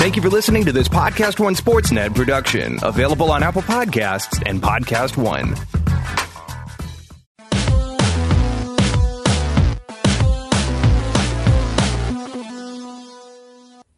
Thank you for listening to this Podcast One Sportsnet production, available on Apple Podcasts and Podcast One.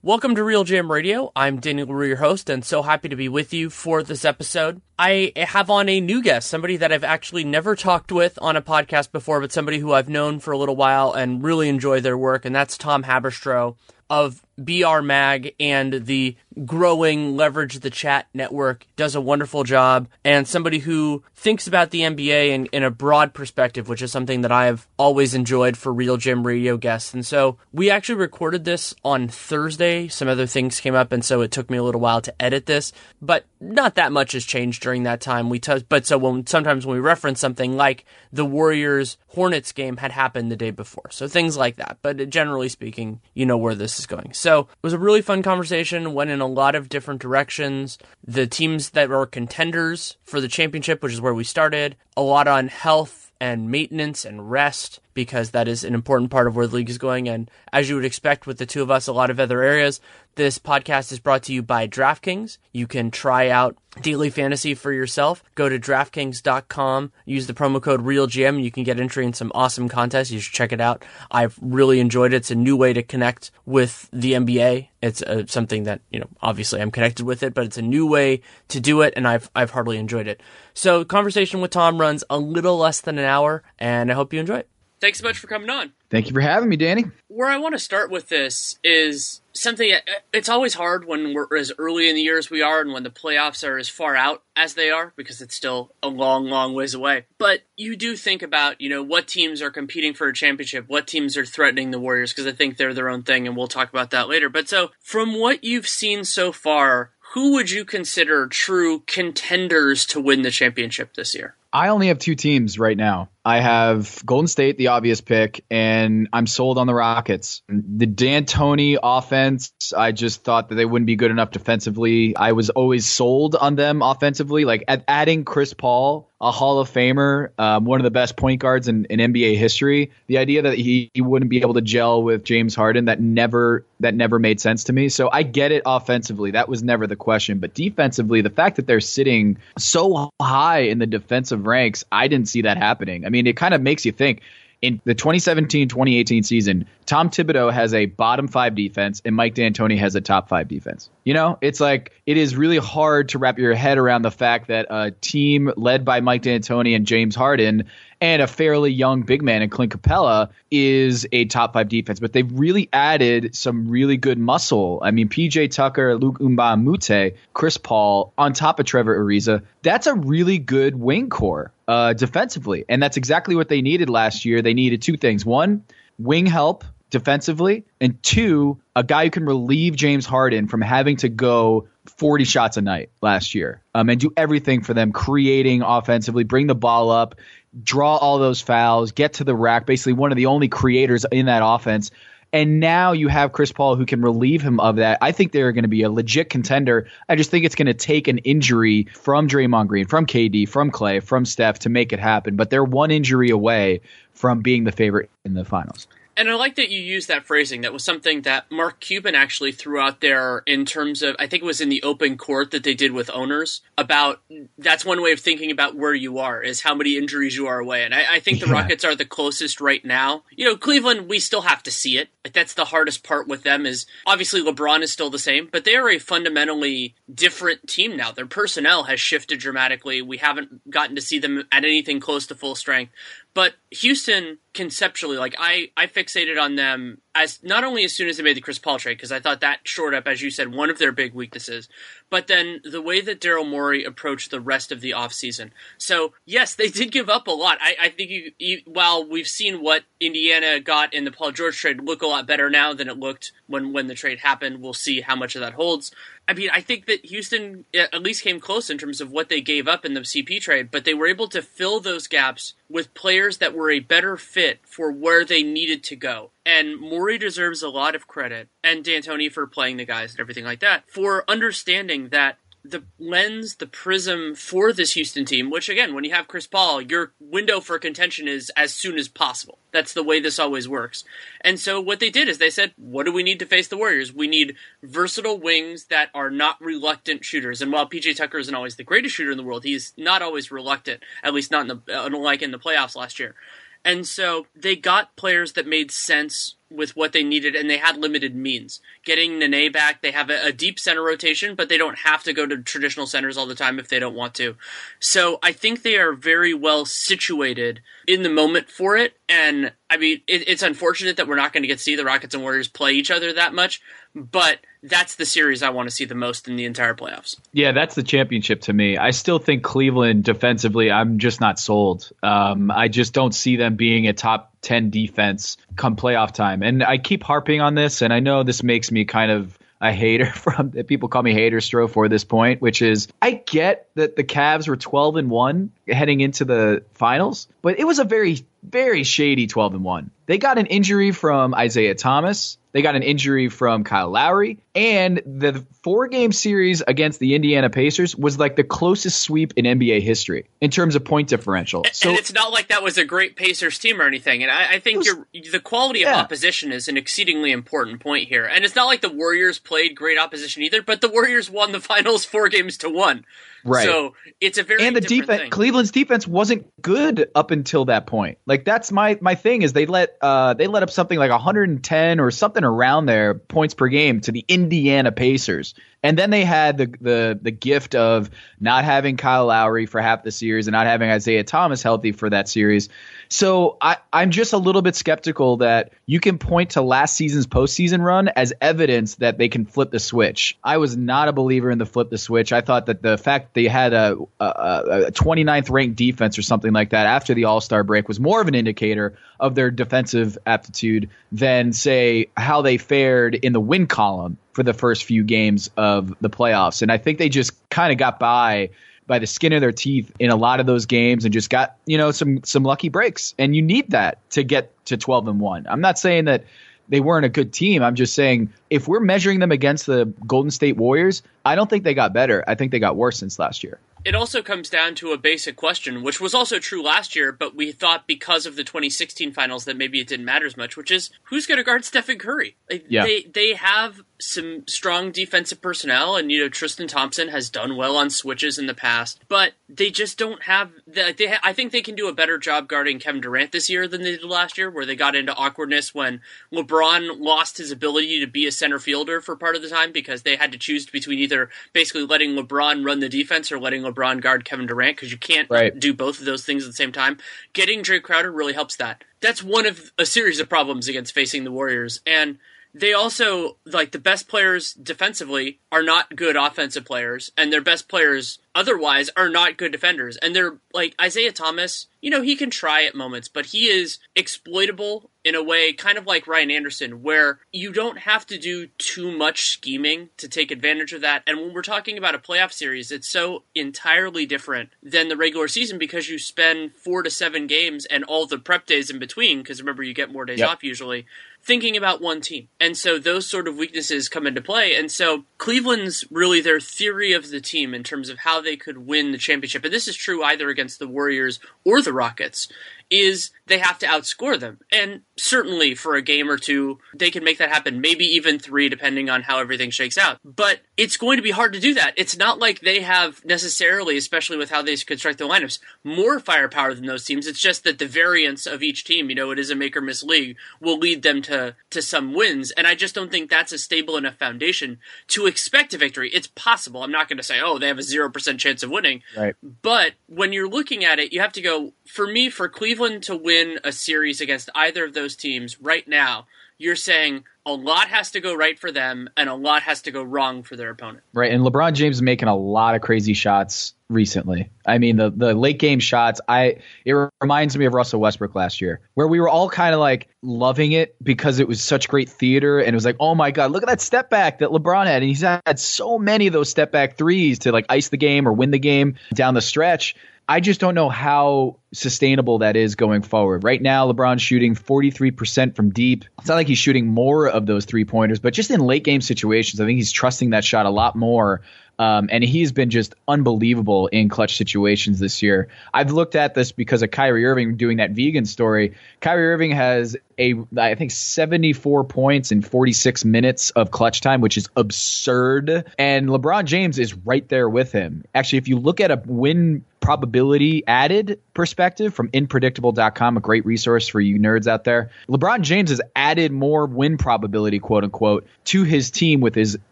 Welcome to RealGM Radio. I'm Daniel Leroux, your host, and so happy to be with you for this episode. I have on a new guest, somebody that I've actually never talked with on a podcast before, but somebody who I've known for a little while and really enjoy their work, and that's Tom Haberstroh of BR Mag and the growing Leverage the Chat network does a wonderful job, and somebody who thinks about the NBA in, in a broad perspective, which is something that I've always enjoyed for RealGM Radio guests. And so we actually recorded this on Thursday. Some other things came up, and so it took me a little while to edit this, but not that much has changed during that time. We t- but so when sometimes when we reference something like the Warriors Hornets game had happened the day before, so things like that. But generally speaking, you know where this is going. So it was a really fun conversation. Went in a lot of different directions. The teams that were contenders for the championship, which is where we started, a lot on health and maintenance and rest because that is an important part of where the league is going. And as you would expect with the two of us, a lot of other areas. This podcast is brought to you by DraftKings. You can try out daily fantasy for yourself. Go to DraftKings.com, use the promo code RealGM. You can get entry in some awesome contests. You should check it out. I've really enjoyed it. It's a new way to connect with the NBA. It's uh, something that, you know, obviously I'm connected with it, but it's a new way to do it, and I've, I've hardly enjoyed it. So, conversation with Tom runs a little less than an hour, and I hope you enjoy it. Thanks so much for coming on. Thank you for having me, Danny. Where I want to start with this is something. Uh, it's always hard when we're as early in the year as we are, and when the playoffs are as far out as they are, because it's still a long, long ways away. But you do think about, you know, what teams are competing for a championship, what teams are threatening the Warriors, because I think they're their own thing, and we'll talk about that later. But so, from what you've seen so far, who would you consider true contenders to win the championship this year? I only have two teams right now. I have Golden State, the obvious pick, and I'm sold on the Rockets. The D'Antoni offense, I just thought that they wouldn't be good enough defensively. I was always sold on them offensively. Like adding Chris Paul, a Hall of Famer, um, one of the best point guards in, in NBA history. The idea that he, he wouldn't be able to gel with James Harden that never that never made sense to me. So I get it offensively. That was never the question. But defensively, the fact that they're sitting so high in the defensive ranks, I didn't see that happening. I mean, it kind of makes you think. In the 2017-2018 season, Tom Thibodeau has a bottom five defense, and Mike D'Antoni has a top five defense. You know, it's like it is really hard to wrap your head around the fact that a team led by Mike D'Antoni and James Harden and a fairly young big man in Clint Capela is a top five defense. But they've really added some really good muscle. I mean, PJ Tucker, Luc Mbah a Moute, Chris Paul, on top of Trevor Ariza. That's a really good wing core uh, defensively. And that's exactly what they needed last year. They needed two things. One, wing help defensively, and two, a guy who can relieve James Harden from having to go 40 shots a night last year um, and do everything for them, creating offensively, bring the ball up, draw all those fouls, get to the rack, basically one of the only creators in that offense. And now you have Chris Paul who can relieve him of that. I think they're going to be a legit contender. I just think it's going to take an injury from Draymond Green, from KD, from Klay, from Steph to make it happen. But they're one injury away from being the favorite in the finals. And I like that you used that phrasing. That was something that Mark Cuban actually threw out there in terms of, I think it was in the open court that they did with owners about that's one way of thinking about where you are is how many injuries you are away. And I, I think the yeah. Rockets are the closest right now. You know, Cleveland, we still have to see it. Like that's the hardest part with them is obviously LeBron is still the same, but they are a fundamentally different team now. Their personnel has shifted dramatically. We haven't gotten to see them at anything close to full strength. But Houston, conceptually, like I, I fixated on them as not only as soon as they made the Chris Paul trade because I thought that shored up, as you said, one of their big weaknesses, but then the way that Daryl Morey approached the rest of the offseason. So yes, they did give up a lot. I, I think you, you, while we've seen what Indiana got in the Paul George trade look a lot better now than it looked when when the trade happened. We'll see how much of that holds. I mean, I think that Houston eh, at least came close in terms of what they gave up in the CP trade, but they were able to fill those gaps with players that were a better fit for where they needed to go. And Morey deserves a lot of credit, and D'Antoni for playing the guys and everything like that, for understanding that the lens, the prism for this Houston team, which again, when you have Chris Paul, your window for contention is as soon as possible. That's the way this always works. And so what they did is they said, what do we need to face the Warriors? We need versatile wings that are not reluctant shooters. And while PJ Tucker isn't always the greatest shooter in the world, he's not always reluctant, at least not in the, unlike in the playoffs last year. And so they got players that made sense with what they needed, and they had limited means. Getting Nene back, they have a, a, deep center rotation, but they don't have to go to traditional centers all the time if they don't want to. So I think they are very well situated in the moment for it. And I mean, it, it's unfortunate that we're not going to get to see the Rockets and Warriors play each other that much, but that's the series I want to see the most in the entire playoffs. Yeah, that's the championship to me. I still think Cleveland defensively, I'm just not sold. Um, I just don't see them being a top 10 defense come playoff time. And I keep harping on this, and I know this makes me kind of a hater from people call me hater stro for this point, which is I get that the Cavs were 12 and 1 heading into the finals, but it was a very very shady 12 and 1. They got an injury from Isaiah Thomas. They got an injury from Kyle Lowry. And the four game series against the Indiana Pacers was like the closest sweep in NBA history in terms of point differential. So and it's not like that was a great Pacers team or anything. And I, I think was, the quality yeah. of opposition is an exceedingly important point here. And it's not like the Warriors played great opposition either, but the Warriors won the finals four games to one. Right. So it's a very and the defense. Thing. Cleveland's defense wasn't good up until that point. Like that's my my thing is they let uh they let up something like 110 or something around there points per game to the Indiana Pacers. And then they had the the the gift of not having Kyle Lowry for half the series and not having Isaiah Thomas healthy for that series. So I, I'm just a little bit skeptical that you can point to last season's postseason run as evidence that they can flip the switch. I was not a believer in the flip the switch. I thought that the fact they had a, a, a 29th ranked defense or something like that after the All Star break was more of an indicator of their defensive aptitude than, say, how they fared in the win column for the first few games of the playoffs. And I think they just kind of got by by the skin of their teeth in a lot of those games and just got you know some some lucky breaks and you need that to get to 12 and 1 i'm not saying that they weren't a good team i'm just saying if we're measuring them against the golden state warriors i don't think they got better i think they got worse since last year it also comes down to a basic question, which was also true last year, but we thought because of the 2016 finals that maybe it didn't matter as much, which is who's going to guard Stephen Curry? Yeah. They they have some strong defensive personnel, and you know Tristan Thompson has done well on switches in the past, but they just don't have. They, they I think they can do a better job guarding Kevin Durant this year than they did last year, where they got into awkwardness when LeBron lost his ability to be a center fielder for part of the time because they had to choose between either basically letting LeBron run the defense or letting LeBron guard Kevin Durant because you can't right. do both of those things at the same time. Getting Jae Crowder really helps that. That's one of a series of problems against facing the Warriors and they also like the best players defensively are not good offensive players and their best players otherwise are not good defenders. And they're like Isaiah Thomas you know he can try at moments but he is exploitable in a way kind of like Ryan Anderson where you don't have to do too much scheming to take advantage of that. And when we're talking about a playoff series it's so entirely different than the regular season because you spend 4 to 7 games and all the prep days in between because remember you get more days yep. off usually thinking about one team. And so those sort of weaknesses come into play. And so Cleveland's really their theory of the team in terms of how they could win the championship. And this is true either against the Warriors or the Rockets is they have to outscore them. And certainly for a game or two, they can make that happen, maybe even three, depending on how everything shakes out. But it's going to be hard to do that. It's not like they have necessarily, especially with how they construct the lineups, more firepower than those teams. It's just that the variance of each team, you know, it is a make or miss league, will lead them to, to some wins. And I just don't think that's a stable enough foundation to expect a victory. It's possible. I'm not going to say, oh, they have a 0% chance of winning. Right. But when you're looking at it, you have to go, for me, for Cleveland to win a series against either of those teams right now, you're saying a lot has to go right for them and a lot has to go wrong for their opponent. Right. And LeBron James is making a lot of crazy shots recently. I mean, the the late game shots, I it reminds me of Russell Westbrook last year, where we were all kind of like loving it because it was such great theater and it was like, "Oh my god, look at that step back that LeBron had." And he's had so many of those step back threes to like ice the game or win the game down the stretch. I just don't know how sustainable that is going forward. Right now, LeBron's shooting 43% from deep. It's not like he's shooting more of those three pointers, but just in late game situations, I think he's trusting that shot a lot more. Um, and he's been just unbelievable in clutch situations this year. I've looked at this because of Kyrie Irving doing that vegan story. Kyrie Irving has a, I think, 74 points in 46 minutes of clutch time, which is absurd. And LeBron James is right there with him. Actually, if you look at a win probability added perspective from inpredictable.com, a great resource for you nerds out there. LeBron James has added more win probability, quote unquote, to his team with his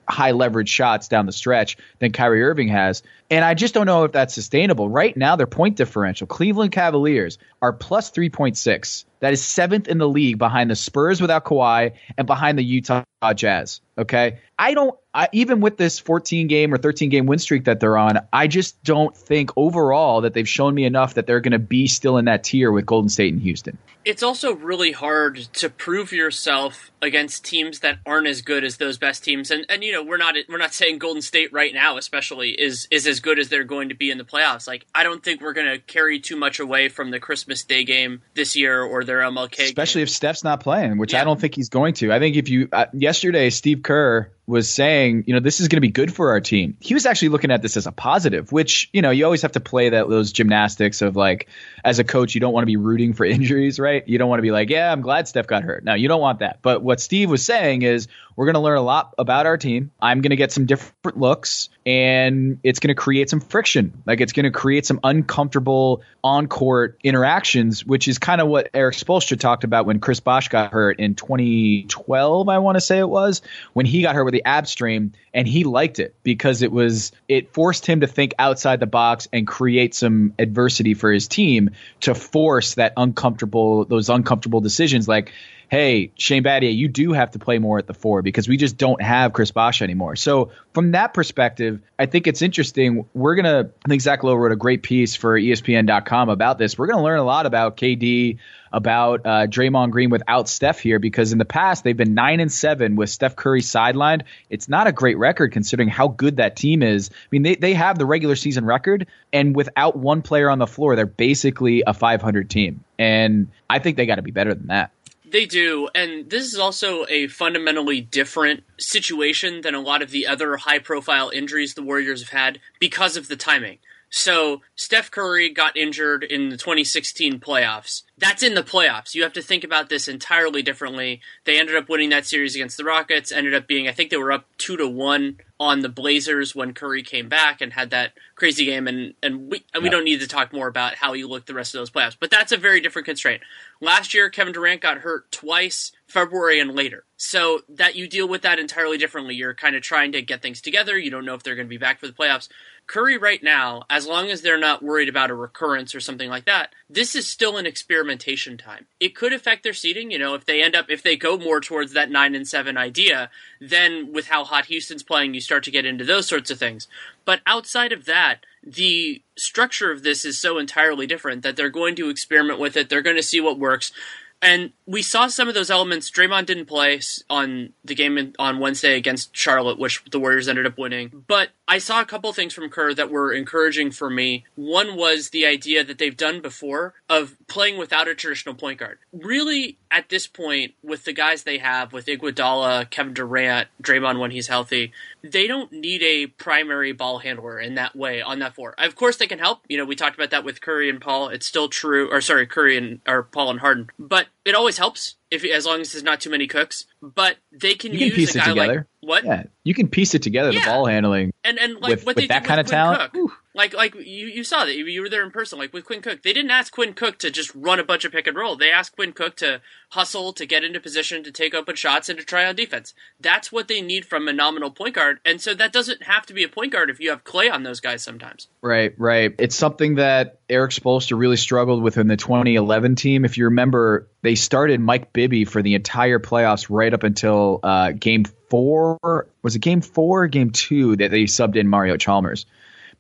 high leverage shots down the stretch than Kyrie Irving has. And I just don't know if that's sustainable. Right now, their point differential, Cleveland Cavaliers, are plus 3.6. That is seventh in the league behind the Spurs without Kawhi and behind the Utah Jazz. Okay. I don't, I, even with this 14 game or 13 game win streak that they're on, I just don't think overall that they've shown me enough that they're going to be still in that tier with Golden State and Houston. It's also really hard to prove yourself against teams that aren't as good as those best teams. And and you know, we're not we're not saying Golden State right now especially is is as good as they're going to be in the playoffs. Like I don't think we're going to carry too much away from the Christmas Day game this year or their MLK Especially game. if Steph's not playing, which Yeah. I don't think he's going to. I think if you uh, yesterday Steve Kerr was saying, you know, this is going to be good for our team. He was actually looking at this as a positive, which, you know, you always have to play that those gymnastics of like as a coach, you don't want to be rooting for injuries, right? You don't want to be like, yeah, I'm glad Steph got hurt. No, you don't want that. But what Steve was saying is we're going to learn a lot about our team. I'm going to get some different looks and it's going to create some friction. Like it's going to create some uncomfortable on-court interactions, which is kind of what Erik Spoelstra talked about when Chris Bosh got hurt in 2012, I want to say it was, when he got hurt with the ab strain and he liked it because it was it forced him to think outside the box and create some adversity for his team to force that uncomfortable those uncomfortable decisions. Like hey, Shane Battier, you do have to play more at the four because we just don't have Chris Bosh anymore. So from that perspective, I think it's interesting. We're gonna I think Zach Lowe wrote a great piece for ESPN.com about this. We're gonna learn a lot about KD, about uh, Draymond Green without Steph here because in the past they've been nine and seven with Steph Curry sidelined. It's not a great record considering how good that team is. I mean, they they have the regular season record, and without one player on the floor, they're basically a 500 team. And I think they got to be better than that. They do, and this is also a fundamentally different situation than a lot of the other high profile injuries the Warriors have had because of the timing. So, Steph Curry got injured in the 2016 playoffs. That's in the playoffs. You have to think about this entirely differently. They ended up winning that series against the Rockets, ended up being, I think they were up 2 to 1 on the Blazers when Curry came back and had that crazy game and and we and we don't need to talk more about how he looked the rest of those playoffs. But that's a very different constraint. Last year Kevin Durant got hurt twice, February and later. So that you deal with that entirely differently. You're kind of trying to get things together. You don't know if they're going to be back for the playoffs. Curry right now, as long as they're not worried about a recurrence or something like that, this is still an experimentation time. It could affect their seeding, you know, if they end up if they go more towards that 9 and 7 idea, then with how hot Houston's playing, you start to get into those sorts of things. But outside of that, the structure of this is so entirely different that they're going to experiment with it. They're going to see what works. And we saw some of those elements. Draymond didn't play on the game on Wednesday against Charlotte, which the Warriors ended up winning. But I saw a couple things from Kerr that were encouraging for me. One was the idea that they've done before of playing without a traditional point guard. Really, at this point, with the guys they have, with Iguodala, Kevin Durant, Draymond when he's healthy, they don't need a primary ball handler in that way on that floor. Of course, they can help. You know, we talked about that with Curry and Paul. It's still true, or sorry, Curry and or Paul and Harden. But it always helps if as long as there's not too many cooks. But they can, you can use piece a it guy together. like what? Yeah, you can piece it together. Yeah. The ball handling And and like with, what with that kind of talent. Cook. Like like you, you saw that you were there in person. Like with Quinn Cook, they didn't ask Quinn Cook to just run a bunch of pick and roll. They asked Quinn Cook to hustle, to get into position, to take open shots, and to try on defense. That's what they need from a nominal point guard. And so that doesn't have to be a point guard if you have Klay on those guys sometimes. Right, right. It's something that Erik Spoelstra really struggled with in the 2011 team. If you remember, they started Mike Bibby for the entire playoffs right up until uh, game four. Was it game four game two that they subbed in Mario Chalmers?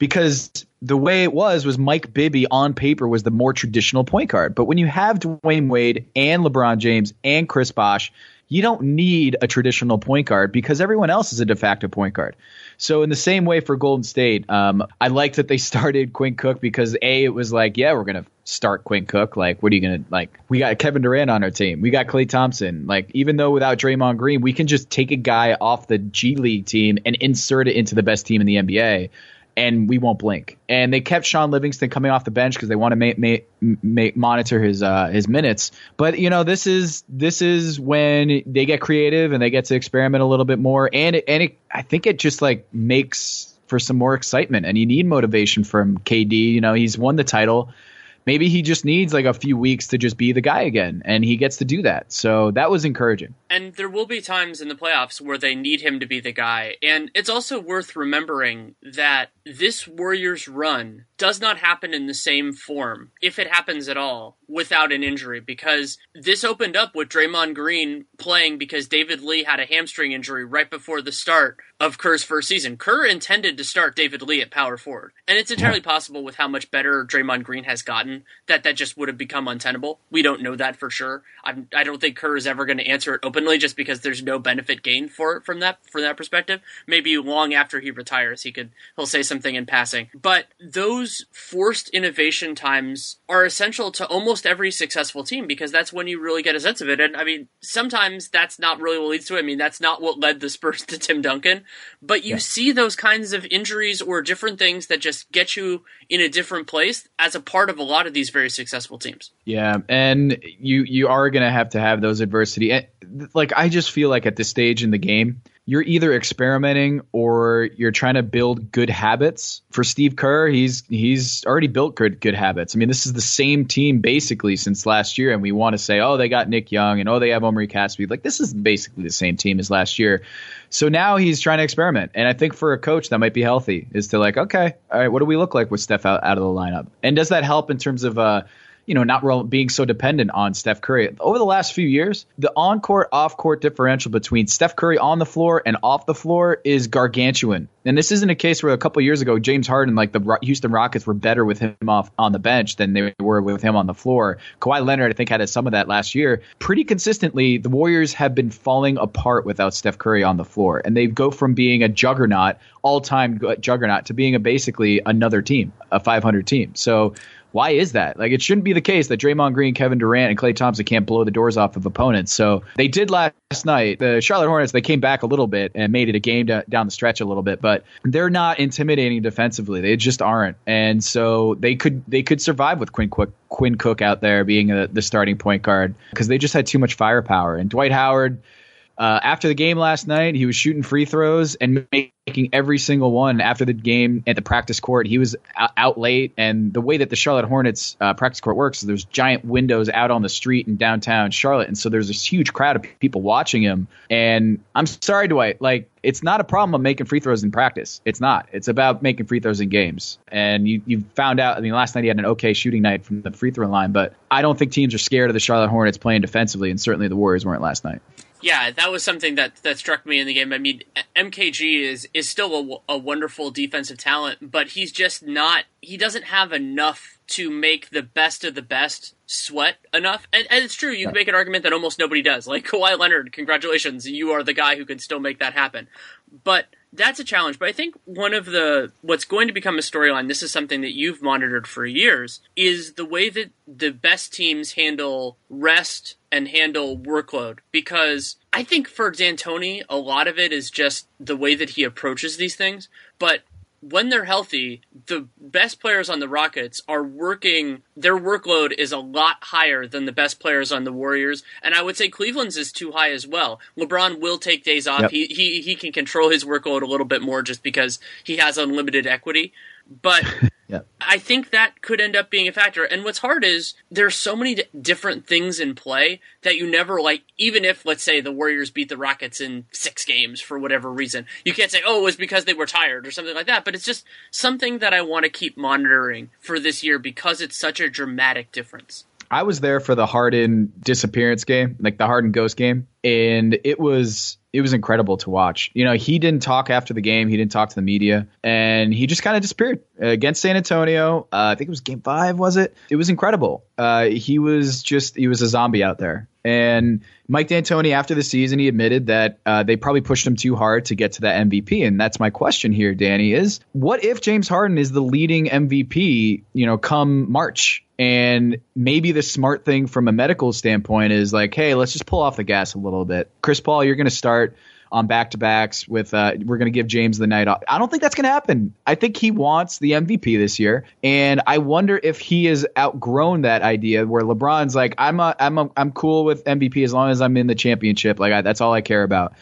Because the way it was was Mike Bibby on paper was the more traditional point guard. But when you have Dwyane Wade and LeBron James and Chris Bosh, you don't need a traditional point guard because everyone else is a de facto point guard. So in the same way for Golden State, um, I like that they started Quinn Cook because a it was like, yeah, we're gonna start Quinn Cook. Like, what are you gonna like? We got Kevin Durant on our team. We got Klay Thompson. Like, even though without Draymond Green, we can just take a guy off the G League team and insert it into the best team in the NBA and we won't blink. And they kept Shaun Livingston coming off the bench because they want to ma- ma- ma- monitor his uh, his minutes. But you know, this is this is when they get creative and they get to experiment a little bit more. And it, and it, I think it just like makes for some more excitement. And you need motivation from KD. You know, he's won the title. Maybe he just needs like a few weeks to just be the guy again, and he gets to do that. So that was encouraging. And there will be times in the playoffs where they need him to be the guy. And it's also worth remembering that this Warriors run does not happen in the same form, if it happens at all, without an injury, because this opened up with Draymond Green playing because David Lee had a hamstring injury right before the start of Kerr's first season. Kerr intended to start David Lee at power forward. And it's entirely possible with how much better Draymond Green has gotten that that just would have become untenable. We don't know that for sure. I'm, I don't think Kerr is ever going to answer it openly just because there's no benefit gained for it from that from that perspective. Maybe long after he retires, he could he'll say something in passing. But those forced innovation times are essential to almost every successful team because that's when you really get a sense of it. And I mean, sometimes that's not really what leads to it. I mean, that's not what led the Spurs to Tim Duncan. But you yeah. see those kinds of injuries or different things that just get you in a different place as a part of a lot of these very successful teams. Yeah, and you you are going to have to have those adversity. Like I just feel like at this stage in the game, you're either experimenting or you're trying to build good habits. For Steve Kerr, he's he's already built good good habits. I mean, this is the same team basically since last year, and we want to say, oh, they got Nick Young and oh, they have Omri Caspi. Like this is basically the same team as last year. So now he's trying to experiment, and I think for a coach that might be healthy is to like, okay, all right, what do we look like with Steph out, out of the lineup, and does that help in terms of uh, you know, not being so dependent on Steph Curry. Over the last few years, the on court, off court differential between Steph Curry on the floor and off the floor is gargantuan. And this isn't a case where a couple years ago, James Harden, like the Houston Rockets, were better with him off on the bench than they were with him on the floor. Kawhi Leonard, I think, had some of that last year. Pretty consistently, the Warriors have been falling apart without Steph Curry on the floor. And they go from being a juggernaut, all time juggernaut, to being a basically another team, a 500 team. So, why is that? Like, it shouldn't be the case that Draymond Green, Kevin Durant, and Klay Thompson can't blow the doors off of opponents. So they did last night. The Charlotte Hornets, they came back a little bit and made it a game to, down the stretch a little bit, but they're not intimidating defensively. They just aren't. And so they could they could survive with Quinn Cook, Quinn Cook out there being a, the starting point guard because they just had too much firepower. And Dwight Howard. Uh, after the game last night, he was shooting free throws and making every single one. After the game at the practice court, he was out, late. And the way that the Charlotte Hornets uh, practice court works there's giant windows out on the street in downtown Charlotte, and so there's this huge crowd of people watching him. And I'm sorry, Dwight, like it's not a problem of making free throws in practice. It's not. It's about making free throws in games. And you you found out. I mean, last night he had an okay shooting night from the free throw line, but I don't think teams are scared of the Charlotte Hornets playing defensively, and certainly the Warriors weren't last night. Yeah, that was something that that struck me in the game. I mean, MKG is is still a, a wonderful defensive talent, but he's just not. He doesn't have enough to make the best of the best sweat enough. And, and it's true, you can make an argument that almost nobody does. Like Kawhi Leonard, congratulations, you are the guy who can still make that happen. But that's a challenge. But I think one of the what's going to become a storyline, this is something that you've monitored for years, is the way that the best teams handle rest and handle workload. Because I think for D'Antoni, a lot of it is just the way that he approaches these things. But when they're healthy, the best players on the Rockets are working, their workload is a lot higher than the best players on the Warriors. And I would say Cleveland's is too high as well. LeBron will take days off. Yep. He, he, he can control his workload a little bit more just because he has unlimited equity. But yeah. I think that could end up being a factor. And what's hard is there's so many d- different things in play that you never like. Even if, let's say, the Warriors beat the Rockets in six games for whatever reason, you can't say, "Oh, it was because they were tired" or something like that. But it's just something that I want to keep monitoring for this year because it's such a dramatic difference. I was there for the Harden disappearance game, like the Harden ghost game, and it was it was incredible to watch. You know, he didn't talk after the game, he didn't talk to the media, and he just kind of disappeared against San Antonio. Uh, I think it was Game Five, was it? It was incredible. Uh, he was just he was a zombie out there. And Mike D'Antoni, after the season, he admitted that uh, they probably pushed him too hard to get to that MVP. And that's my question here, Danny: is what if James Harden is the leading MVP? You know, come March, and maybe the smart thing from a medical standpoint is like, hey, let's just pull off the gas a little bit. Chris Paul, you're going to start on back to backs with uh, we're going to give James the night off. I don't think that's going to happen. I think he wants the MVP this year, and I wonder if he has outgrown that idea where LeBron's like, I'm a, I'm a, I'm cool with MVP as long as I'm in the championship. Like I, that's all I care about.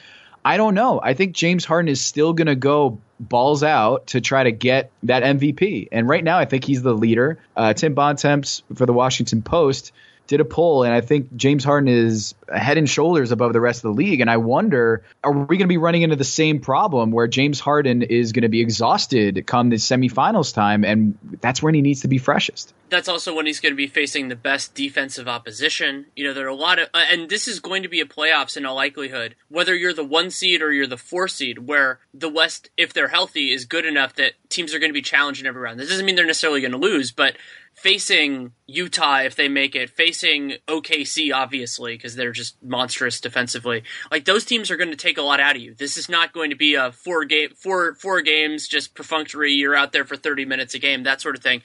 I don't know. I think James Harden is still going to go balls out to try to get that MVP. And right now, I think he's the leader. Uh, Tim Bontemps for the Washington Post did a poll, and I think James Harden is head and shoulders above the rest of the league. And I wonder, are we going to be running into the same problem where James Harden is going to be exhausted come the semifinals time, and that's when he needs to be freshest? That's also when he's going to be facing the best defensive opposition. You know, there are a lot of, uh, and this is going to be a playoffs in all likelihood, whether you're the one seed or you're the four seed, where the West, if they're healthy, is good enough that teams are going to be challenged in every round. This doesn't mean they're necessarily going to lose, but facing Utah if they make it, facing OKC obviously because they're just monstrous defensively. Like those teams are going to take a lot out of you. This is not going to be a four game four four games just perfunctory. You're out there for 30 minutes a game, that sort of thing.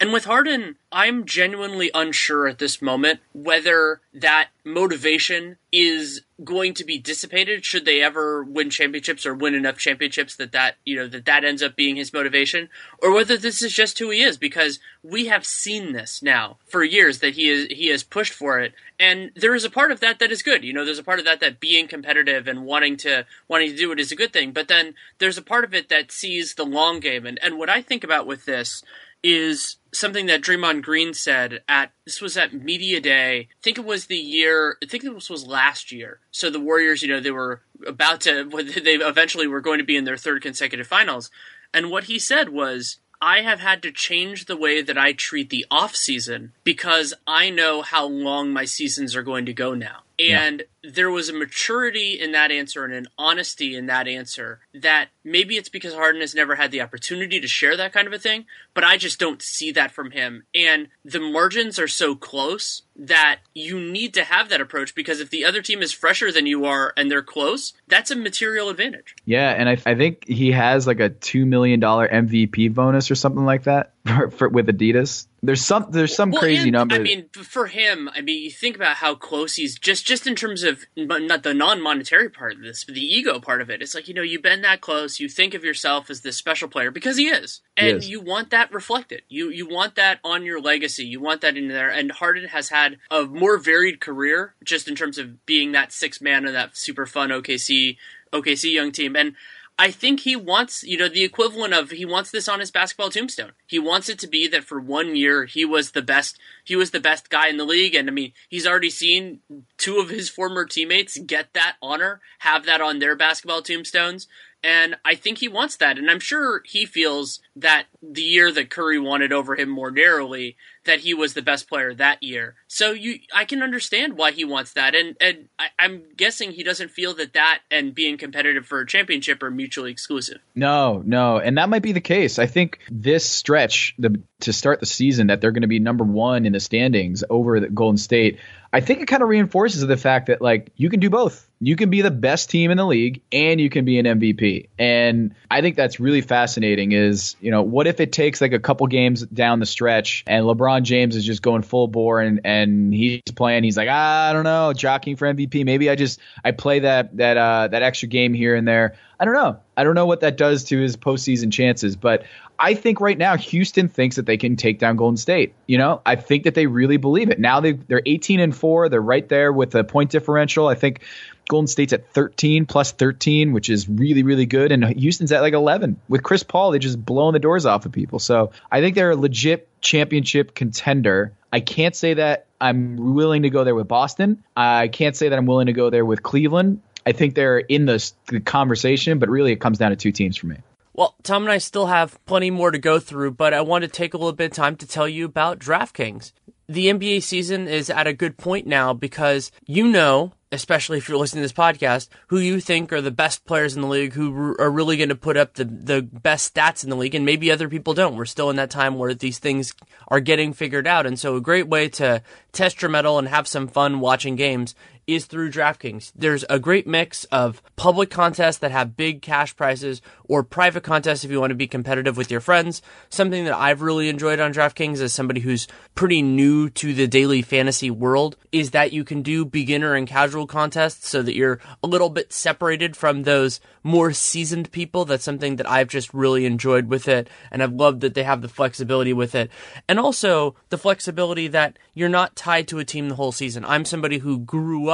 And with Harden, I'm genuinely unsure at this moment whether that motivation is going to be dissipated should they ever win championships or win enough championships that that you know that that ends up being his motivation or whether this is just who he is because we have seen this now for years that he is he has pushed for it. And there is a part of that that is good. You know there's a part of that that being competitive and wanting to wanting to do it is a good thing. But then there's a part of it that sees the long game. And and what I think about with this is something that Draymond Green said at this was at media day. I think it was the year. I think this was last year. So the Warriors, you know, they were about to. They eventually were going to be in their third consecutive finals. And what he said was, I have had to change the way that I treat the off season because I know how long my seasons are going to go now. And yeah. There was a maturity in that answer and an honesty in that answer that maybe it's because Harden has never had the opportunity to share that kind of a thing, but I just don't see that from him. And the margins are so close that you need to have that approach because if the other team is fresher than you are and they're close, that's a material advantage. Yeah, and I, I think he has like a $2 million MVP bonus or something like that for, for, with Adidas. There's some there's some well, crazy and, number. I mean, for him, I mean, you think about how close he's just just in terms of not the non monetary part of this, but the ego part of it. It's like you know you've been that close. You think of yourself as this special player because he is, and you want that reflected. You you want that on your legacy. You want that in there. And Harden has had a more varied career just in terms of being that six man of that super fun OKC OKC young team. And I think he wants, you know, the equivalent of he wants this on his basketball tombstone. He wants it to be that for one year he was the best he was the best guy in the league and I mean, he's already seen two of his former teammates get that honor, have that on their basketball tombstones. And I think he wants that. And I'm sure he feels that the year that Curry wanted over him more narrowly, that he was the best player that year. So you, I can understand why he wants that, and and I, I'm guessing he doesn't feel that that and being competitive for a championship are mutually exclusive. No, no, and that might be the case. I think this stretch, the to start the season, that they're going to be number one in the standings over the Golden State. I think it kind of reinforces the fact that like you can do both. You can be the best team in the league and you can be an MVP. And I think that's really fascinating is, you know, what if it takes like a couple games down the stretch and LeBron James is just going full bore and and he's playing he's like, ah, I don't know, jockeying for MVP. Maybe I just I play that that uh that extra game here and there. I don't know. I don't know what that does to his postseason chances, but I think right now Houston thinks that they can take down Golden State. You know, I think that they really believe it. Now they they're 18 and four. They're right there with a point differential. I think Golden State's at 13 plus 13, which is really really good, and Houston's at like 11 with Chris Paul. They just blowing the doors off of people. So I think they're a legit championship contender. I can't say that I'm willing to go there with Boston. I can't say that I'm willing to go there with Cleveland. I think they're in the conversation, but really it comes down to two teams for me. Well, Tom and I still have plenty more to go through, but I want to take a little bit of time to tell you about DraftKings. The NBA season is at a good point now because you know, especially if you're listening to this podcast, who you think are the best players in the league who are really going to put up the, the best stats in the league, and maybe other people don't. We're still in that time where these things are getting figured out. And so, a great way to test your mettle and have some fun watching games is through DraftKings. There's a great mix of public contests that have big cash prizes or private contests if you want to be competitive with your friends. Something that I've really enjoyed on DraftKings as somebody who's pretty new to the daily fantasy world is that you can do beginner and casual contests so that you're a little bit separated from those more seasoned people. That's something that I've just really enjoyed with it and I've loved that they have the flexibility with it. And also the flexibility that you're not tied to a team the whole season. I'm somebody who grew up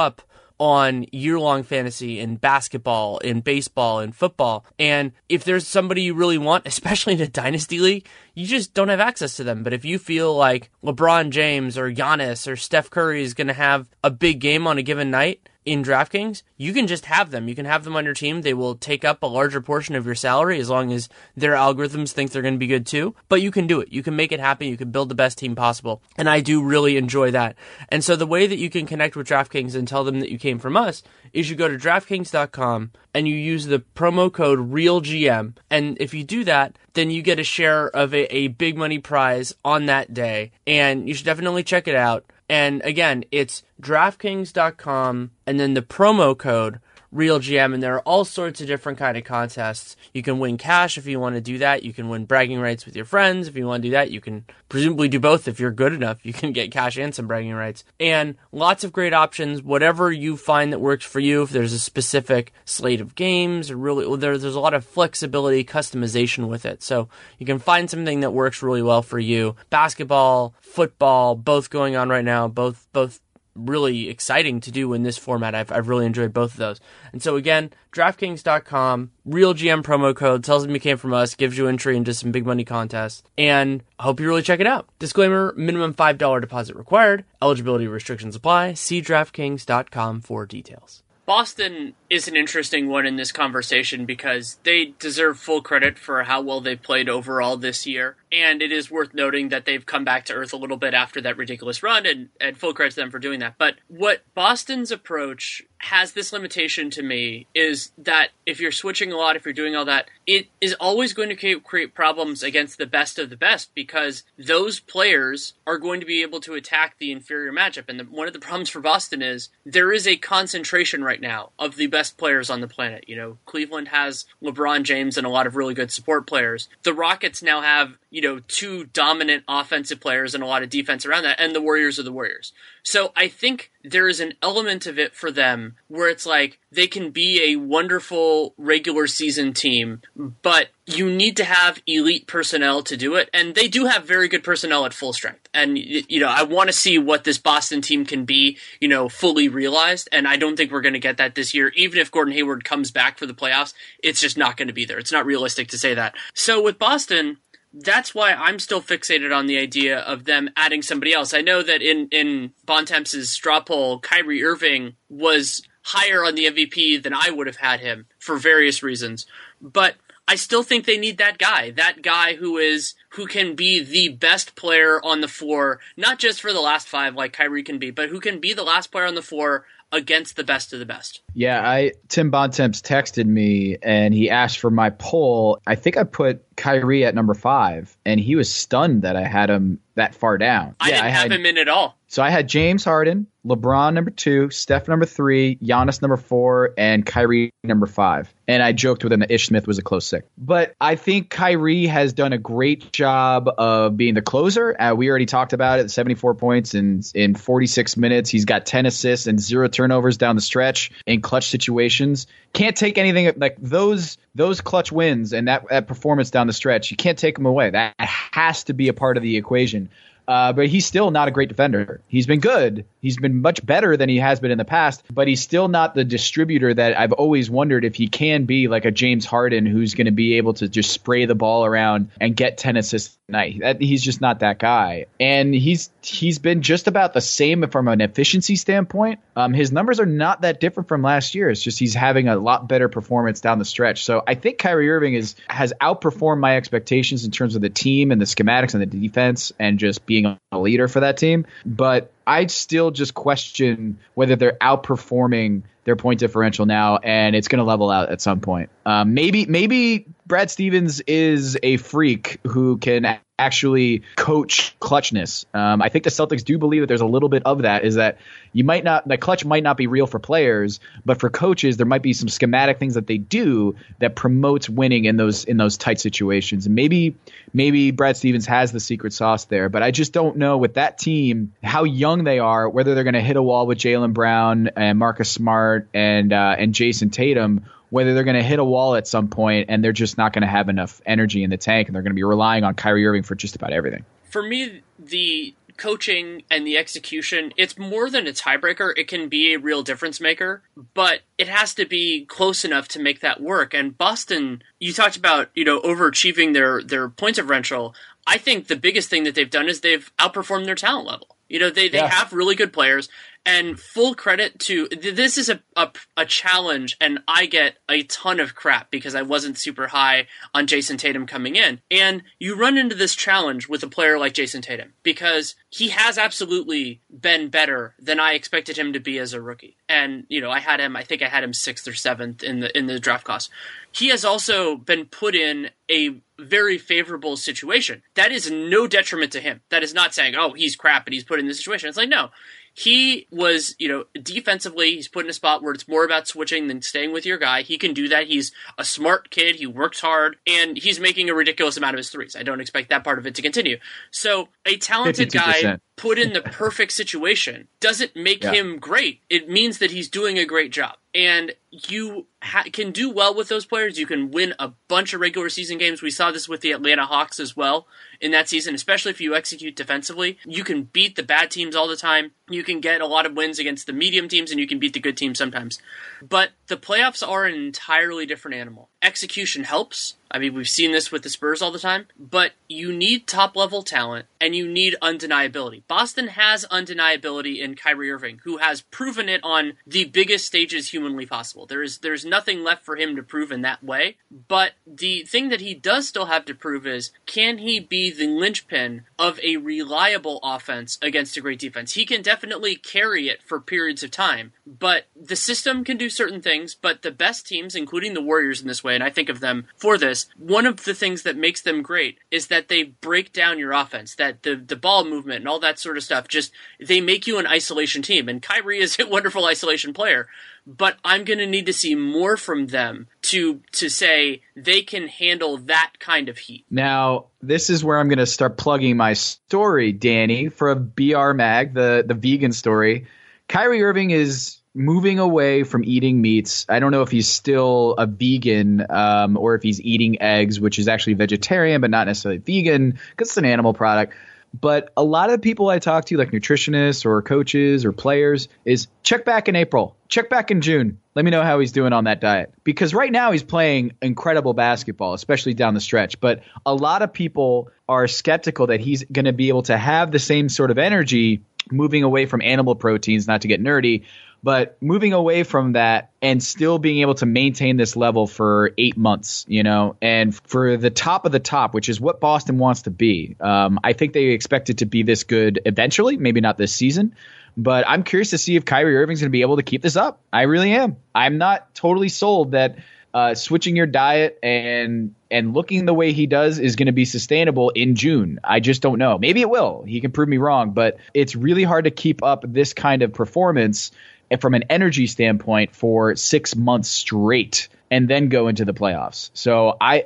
on year long fantasy in basketball, in baseball, in football. And if there's somebody you really want, especially in a dynasty league, you just don't have access to them. But if you feel like LeBron James or Giannis or Steph Curry is going to have a big game on a given night, in DraftKings, you can just have them. You can have them on your team. They will take up a larger portion of your salary as long as their algorithms think they're going to be good too. But you can do it. You can make it happen. You can build the best team possible. And I do really enjoy that. And so the way that you can connect with DraftKings and tell them that you came from us is you go to DraftKings.com and you use the promo code REALGM. And if you do that, then you get a share of a, a big money prize on that day. And you should definitely check it out. And again, it's DraftKings.com and then the promo code RealGM, and there are all sorts of different kind of contests. You can win cash if you want to do that. You can win bragging rights with your friends if you want to do that. You can presumably do both if you're good enough. You can get cash and some bragging rights, and lots of great options. Whatever you find that works for you. If there's a specific slate of games, really well, there, there's a lot of flexibility, customization with it. So you can find something that works really well for you. Basketball, football, both going on right now. Both both really exciting to do in this format. I've, I've really enjoyed both of those. And so again, DraftKings.com, real GM promo code, tells them you came from us, gives you entry into some big money contests, and I hope you really check it out. Disclaimer, minimum $5 deposit required. Eligibility restrictions apply. See DraftKings.com for details. Boston is an interesting one in this conversation because they deserve full credit for how well they played overall this year. And it is worth noting that they've come back to earth a little bit after that ridiculous run, and, and full credit to them for doing that. But what Boston's approach has this limitation to me is that if you're switching a lot, if you're doing all that, it is always going to create problems against the best of the best because those players are going to be able to attack the inferior matchup. And the, one of the problems for Boston is there is a concentration right now of the best players on the planet. You know, Cleveland has LeBron James and a lot of really good support players. The Rockets now have, you know, two dominant offensive players and a lot of defense around that, and the Warriors are the Warriors. So I think there is an element of it for them where it's like they can be a wonderful regular season team, but you need to have elite personnel to do it. And they do have very good personnel at full strength. And, you know, I want to see what this Boston team can be, you know, fully realized. And I don't think we're going to get that this year. Even if Gordon Hayward comes back for the playoffs, it's just not going to be there. It's not realistic to say that. So with Boston, that's why I'm still fixated on the idea of them adding somebody else. I know that in in Bontemps' straw poll, Kyrie Irving was higher on the MVP than I would have had him for various reasons. But I still think they need that guy, that guy who is who can be the best player on the floor, not just for the last five like Kyrie can be, but who can be the last player on the floor against the best of the best. Yeah, I Tim Bontemps texted me and he asked for my poll. I think I put Kyrie at number five, and he was stunned that I had him that far down. I yeah, didn't I have had, him in at all. So I had James Harden, LeBron number two, Steph number three, Giannis number four, and Kyrie number five. And I joked with him that Ish Smith was a close six. But I think Kyrie has done a great job of being the closer. Uh, we already talked about it 74 points in, in 46 minutes. He's got 10 assists and zero turnovers down the stretch in clutch situations. Can't take anything like those those clutch wins and that, that performance down the stretch. You can't take them away. That has to be a part of the equation. Uh, but he's still not a great defender. He's been good. He's been much better than he has been in the past, but he's still not the distributor that I've always wondered if he can be like a James Harden who's going to be able to just spray the ball around and get 10 assists a night. That, he's just not that guy. And he's he's been just about the same from an efficiency standpoint. Um, his numbers are not that different from last year. It's just he's having a lot better performance down the stretch. So I think Kyrie Irving is has outperformed my expectations in terms of the team and the schematics and the defense and just being a leader for that team. But I still just question whether they're outperforming their point differential now, and it's going to level out at some point. Um, maybe maybe Brad Stevens is a freak who can actually coach clutchness. Um, I think the Celtics do believe that there's a little bit of that. Is that you might not the clutch might not be real for players, but for coaches there might be some schematic things that they do that promotes winning in those in those tight situations. And maybe maybe Brad Stevens has the secret sauce there, but I just don't know with that team how young they are, whether they're going to hit a wall with Jaylen Brown and Marcus Smart and uh, and Jayson Tatum whether they're going to hit a wall at some point and they're just not going to have enough energy in the tank and they're going to be relying on Kyrie Irving for just about everything. For me, the coaching and the execution, it's more than a tiebreaker. It can be a real difference maker, but it has to be close enough to make that work. And Boston, you talked about, you know, overachieving their their points differential. I think the biggest thing that they've done is they've outperformed their talent level. You know, they, they yeah. have really good players. And full credit to this is a, a, a challenge, and I get a ton of crap because I wasn't super high on Jayson Tatum coming in. And you run into this challenge with a player like Jayson Tatum because he has absolutely been better than I expected him to be as a rookie. And you know, I had him. I think I had him sixth or seventh in the in the draft class. He has also been put in a very favorable situation. That is no detriment to him. That is not saying, oh, he's crap and he's put in this situation. It's like, no, he was, you know, defensively, he's put in a spot where it's more about switching than staying with your guy. He can do that. He's a smart kid. He works hard, and he's making a ridiculous amount of his threes. I don't expect that part of it to continue. So, a talented 52%. guy put in the perfect situation doesn't make yeah. him great. It means that he's doing a great job. And you ha- can do well with those players. You can win a bunch of regular season games. We saw this with the Atlanta Hawks as well in that season, especially if you execute defensively. You can beat the bad teams all the time. You can get a lot of wins against the medium teams, and you can beat the good teams sometimes. But the playoffs are an entirely different animal. Execution helps. I mean, we've seen this with the Spurs all the time, but you need top level talent and you need undeniability. Boston has undeniability in Kyrie Irving, who has proven it on the biggest stages humanly possible. There is there's nothing left for him to prove in that way. But the thing that he does still have to prove is can he be the linchpin of a reliable offense against a great defense? He can definitely carry it for periods of time, but the system can do certain things, but the best teams, including the Warriors in this way, and I think of them for this, one of the things that makes them great is that they break down your offense, that the, the ball movement and all that sort of stuff, just they make you an isolation team. And Kyrie is a wonderful isolation player, but I'm going to need to see more from them to to say they can handle that kind of heat. Now, this is where I'm going to start plugging my story, Danny, for a BR Mag, the the vegan story. Kyrie Irving is moving away from eating meats. I don't know if he's still a vegan um, or if he's eating eggs, which is actually vegetarian but not necessarily vegan because it's an animal product. But a lot of people I talk to, like nutritionists or coaches or players, is check back in April, check back in June. Let me know how he's doing on that diet. Because right now he's playing incredible basketball, especially down the stretch. But a lot of people are skeptical that he's going to be able to have the same sort of energy moving away from animal proteins, not to get nerdy, but moving away from that and still being able to maintain this level for eight months, you know, and for the top of the top, which is what Boston wants to be. Um, I think they expect it to be this good eventually, maybe not this season. But I'm curious to see if Kyrie Irving's going to be able to keep this up. I really am. I'm not totally sold that uh, switching your diet and and looking the way he does is going to be sustainable in June. I just don't know. Maybe it will. He can prove me wrong, but it's really hard to keep up this kind of performance from an energy standpoint for six months straight and then go into the playoffs. So I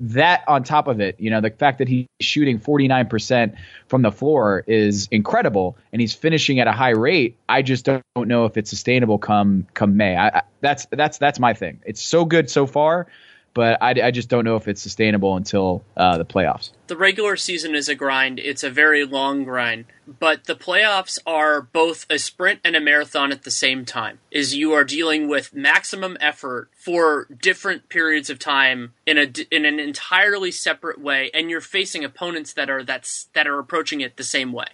that on top of it, you know, the fact that he's shooting 49% from the floor is incredible and he's finishing at a high rate. I just don't, know if it's sustainable come come May. I, I, that's that's that's my thing. It's so good so far but I, I, just don't know if it's sustainable until uh, the playoffs. The regular season is a grind. It's a very long grind, but the playoffs are both a sprint and a marathon at the same time. Is you are dealing with maximum effort for different periods of time in a in an entirely separate way, and you're facing opponents that are that's that are approaching it the same way.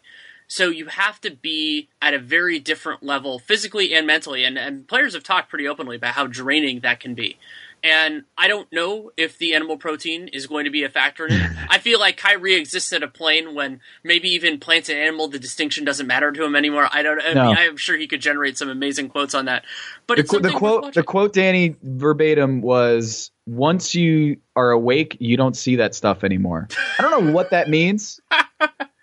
So you have to be at a very different level physically and mentally. And, and players have talked pretty openly about how draining that can be. And I don't know if the animal protein is going to be a factor in it. I feel like Kyrie exists at a plane when maybe even plants and animal, the distinction doesn't matter to him anymore. I don't. I no. mean, I'm sure he could generate some amazing quotes on that. But the, the quote, the quote, Danny verbatim was, "Once you are awake, you don't see that stuff anymore." I don't know what that means.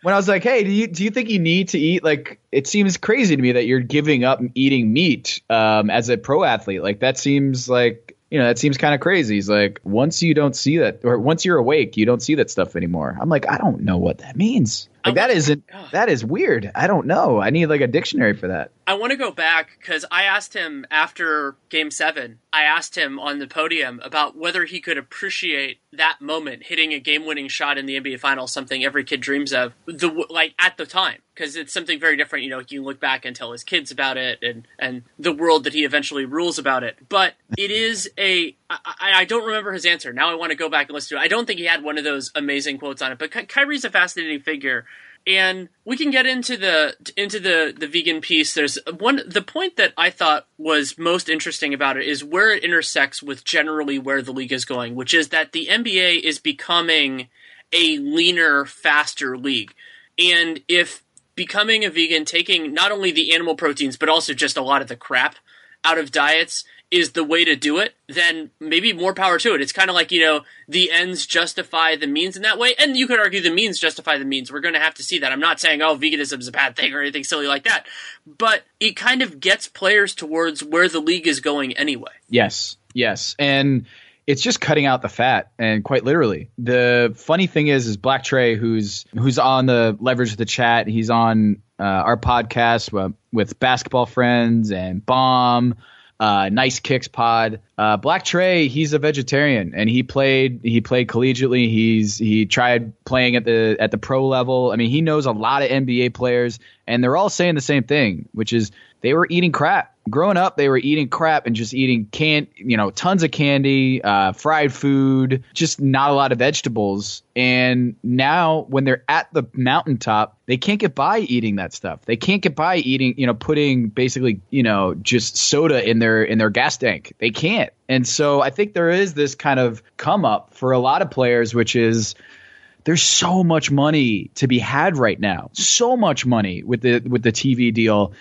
when I was like, "Hey, do you do you think you need to eat?" Like, it seems crazy to me that you're giving up eating meat um, as a pro athlete. Like, that seems like you know, that seems kind of crazy. He's like, once you don't see that, or once you're awake, you don't see that stuff anymore. I'm like, I don't know what that means. Like that isn't that is weird. I don't know. I need like a dictionary for that. I want to go back because I asked him after Game Seven. I asked him on the podium about whether he could appreciate that moment, hitting a game-winning shot in the NBA Finals, something every kid dreams of. The like at the time, because it's something very different. You know, you look back and tell his kids about it, and and the world that he eventually rules about it. But it is a I, I don't remember his answer. Now I want to go back and listen to it. I don't think he had one of those amazing quotes on it. But Ky- Kyrie's a fascinating figure and we can get into the into the the vegan piece. There's one the point that i thought was most interesting about it is where it intersects with generally where the league is going which is that the nba is becoming a leaner faster league. And if becoming a vegan taking not only the animal proteins but also just a lot of the crap out of diets is the way to do it, then maybe more power to it. It's kind of like, you know, the ends justify the means in that way. And you could argue the means justify the means. We're going to have to see that. I'm not saying, oh, veganism is a bad thing or anything silly like that. But it kind of gets players towards where the league is going anyway. Yes. Yes. And it's just cutting out the fat and quite literally the funny thing is is black trey who's who's on the leverage of the chat he's on uh, our podcast uh, with basketball friends and bomb uh, nice kicks pod. Uh, Black Trey, he's a vegetarian and he played he played collegiately. He's he tried playing at the at the pro level. I mean, he knows a lot of NBA players, and they're all saying the same thing, which is they were eating crap growing up, they were eating crap and just eating can, you know, tons of candy, uh, fried food, just not a lot of vegetables. And now, when they're at the mountaintop, they can't get by eating that stuff. They can't get by eating, you know, putting basically, you know, just soda in their in their gas tank. They can't. And so, I think there is this kind of come up for a lot of players, which is there's so much money to be had right now. So much money with the with the TV deal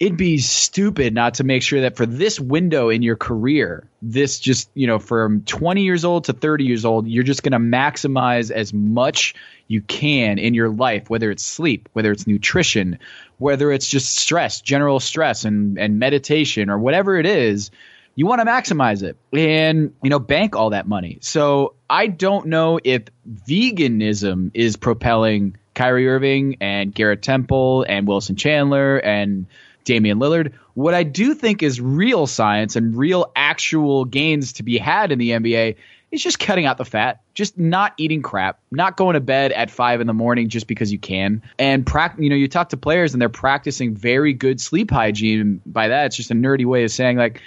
it'd be stupid not to make sure that for this window in your career, this just, you know, from 20 years old to 30 years old, you're just going to maximize as much you can in your life, whether it's sleep, whether it's nutrition, whether it's just stress, general stress and, and meditation or whatever it is. You want to maximize it and, you know, bank all that money. So I don't know if veganism is propelling Kyrie Irving and Garrett Temple and Wilson Chandler and Damian Lillard. What I do think is real science and real actual gains to be had in the NBA is just cutting out the fat, just not eating crap, not going to bed at five in the morning just because you can, and practice. You know, you talk to players and they're practicing very good sleep hygiene. By that, it's just a nerdy way of saying like,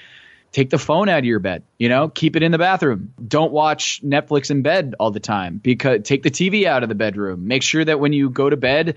take the phone out of your bed. You know, keep it in the bathroom. Don't watch Netflix in bed all the time. Because take the TV out of the bedroom. Make sure that when you go to bed,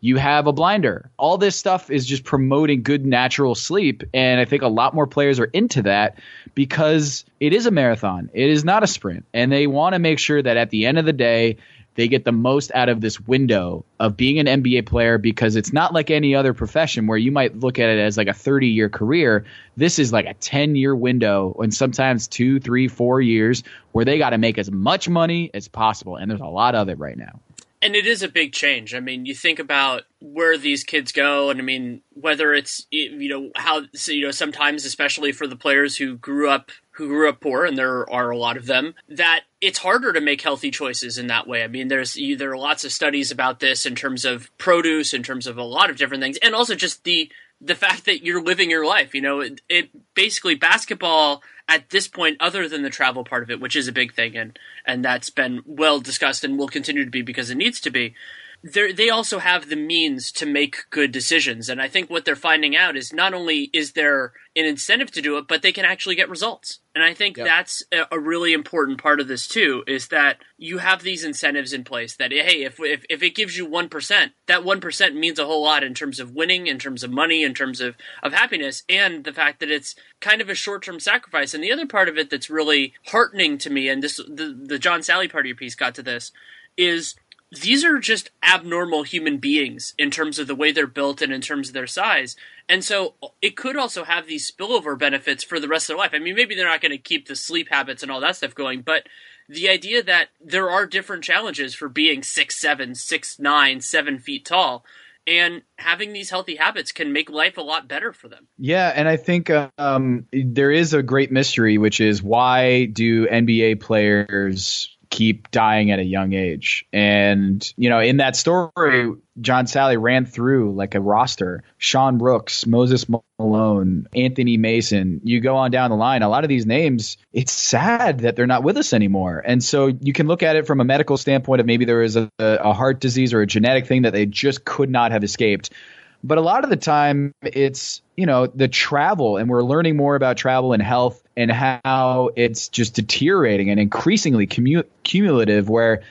you have a blinder. All this stuff is just promoting good natural sleep. And I think a lot more players are into that because it is a marathon, it is not a sprint. And they want to make sure that at the end of the day, they get the most out of this window of being an NBA player because it's not like any other profession where you might look at it as like a 30 year career. This is like a 10 year window and sometimes two, three, four years where they got to make as much money as possible. And there's a lot of it right now. And it is a big change. I mean, you think about where these kids go, and I mean, whether it's you know how you know sometimes, especially for the players who grew up who grew up poor, and there are a lot of them, that it's harder to make healthy choices in that way. I mean, there's there are lots of studies about this in terms of produce, in terms of a lot of different things, and also just the the fact that you're living your life. You know, it, it basically basketball at this point, other than the travel part of it, which is a big thing, and and that's been well discussed and will continue to be because it needs to be. They also have the means to make good decisions, and I think what they're finding out is not only is there an incentive to do it, but they can actually get results. And I think yep. that's a really important part of this too, is that you have these incentives in place that hey, if if, if it gives you one percent, that one percent means a whole lot in terms of winning, in terms of money, in terms of of happiness, and the fact that it's kind of a short term sacrifice. And the other part of it that's really heartening to me, and this the the John Salley part of your piece got to this, is these are just abnormal human beings in terms of the way they're built and in terms of their size. And so it could also have these spillover benefits for the rest of their life. I mean, maybe they're not going to keep the sleep habits and all that stuff going, but the idea that there are different challenges for being six, seven, six, nine, seven feet tall. And having these healthy habits can make life a lot better for them. Yeah, and I think um, there is a great mystery, which is why do NBA players keep dying at a young age. And, you know, in that story, John Salley ran through like a roster Sean Rooks, Moses Malone, Anthony Mason. You go on down the line, a lot of these names, it's sad that they're not with us anymore. And so you can look at it from a medical standpoint of maybe there is a, a heart disease or a genetic thing that they just could not have escaped. But a lot of the time, it's you know the travel, and we're learning more about travel and health and how it's just deteriorating and increasingly cumulative. Where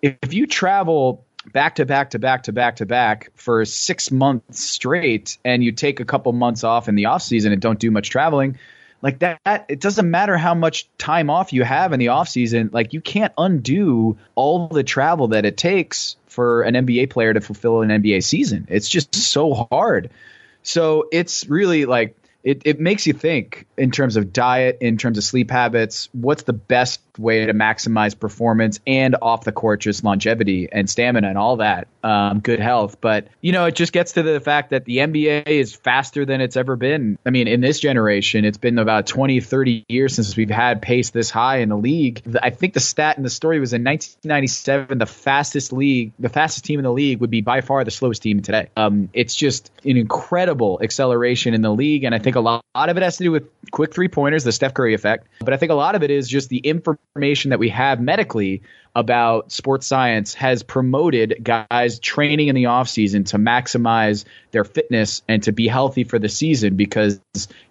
if you travel back to back to back to back to back for six months straight, and you take a couple months off in the off season and don't do much traveling, like that it doesn't matter how much time off you have in the off season like you can't undo all the travel that it takes for an NBA player to fulfill an NBA season. It's just so hard. So it's really like it, it makes you think in terms of diet, in terms of sleep habits, what's the best way to maximize performance and off the court just longevity and stamina and all that, um, good health. But, you know, it just gets to the fact that the NBA is faster than it's ever been. I mean, in this generation, it's been about 20, 30 years since we've had pace this high in the league. I think the stat in the story was in 1997, the fastest league, the fastest team in the league would be by far the slowest team today. Um, it's just an incredible acceleration in the league. And I think think a lot, of it has to do with quick three pointers, the Steph Curry effect. But I think a lot of it is just the information that we have medically about sports science has promoted guys training in the offseason to maximize their fitness and to be healthy for the season because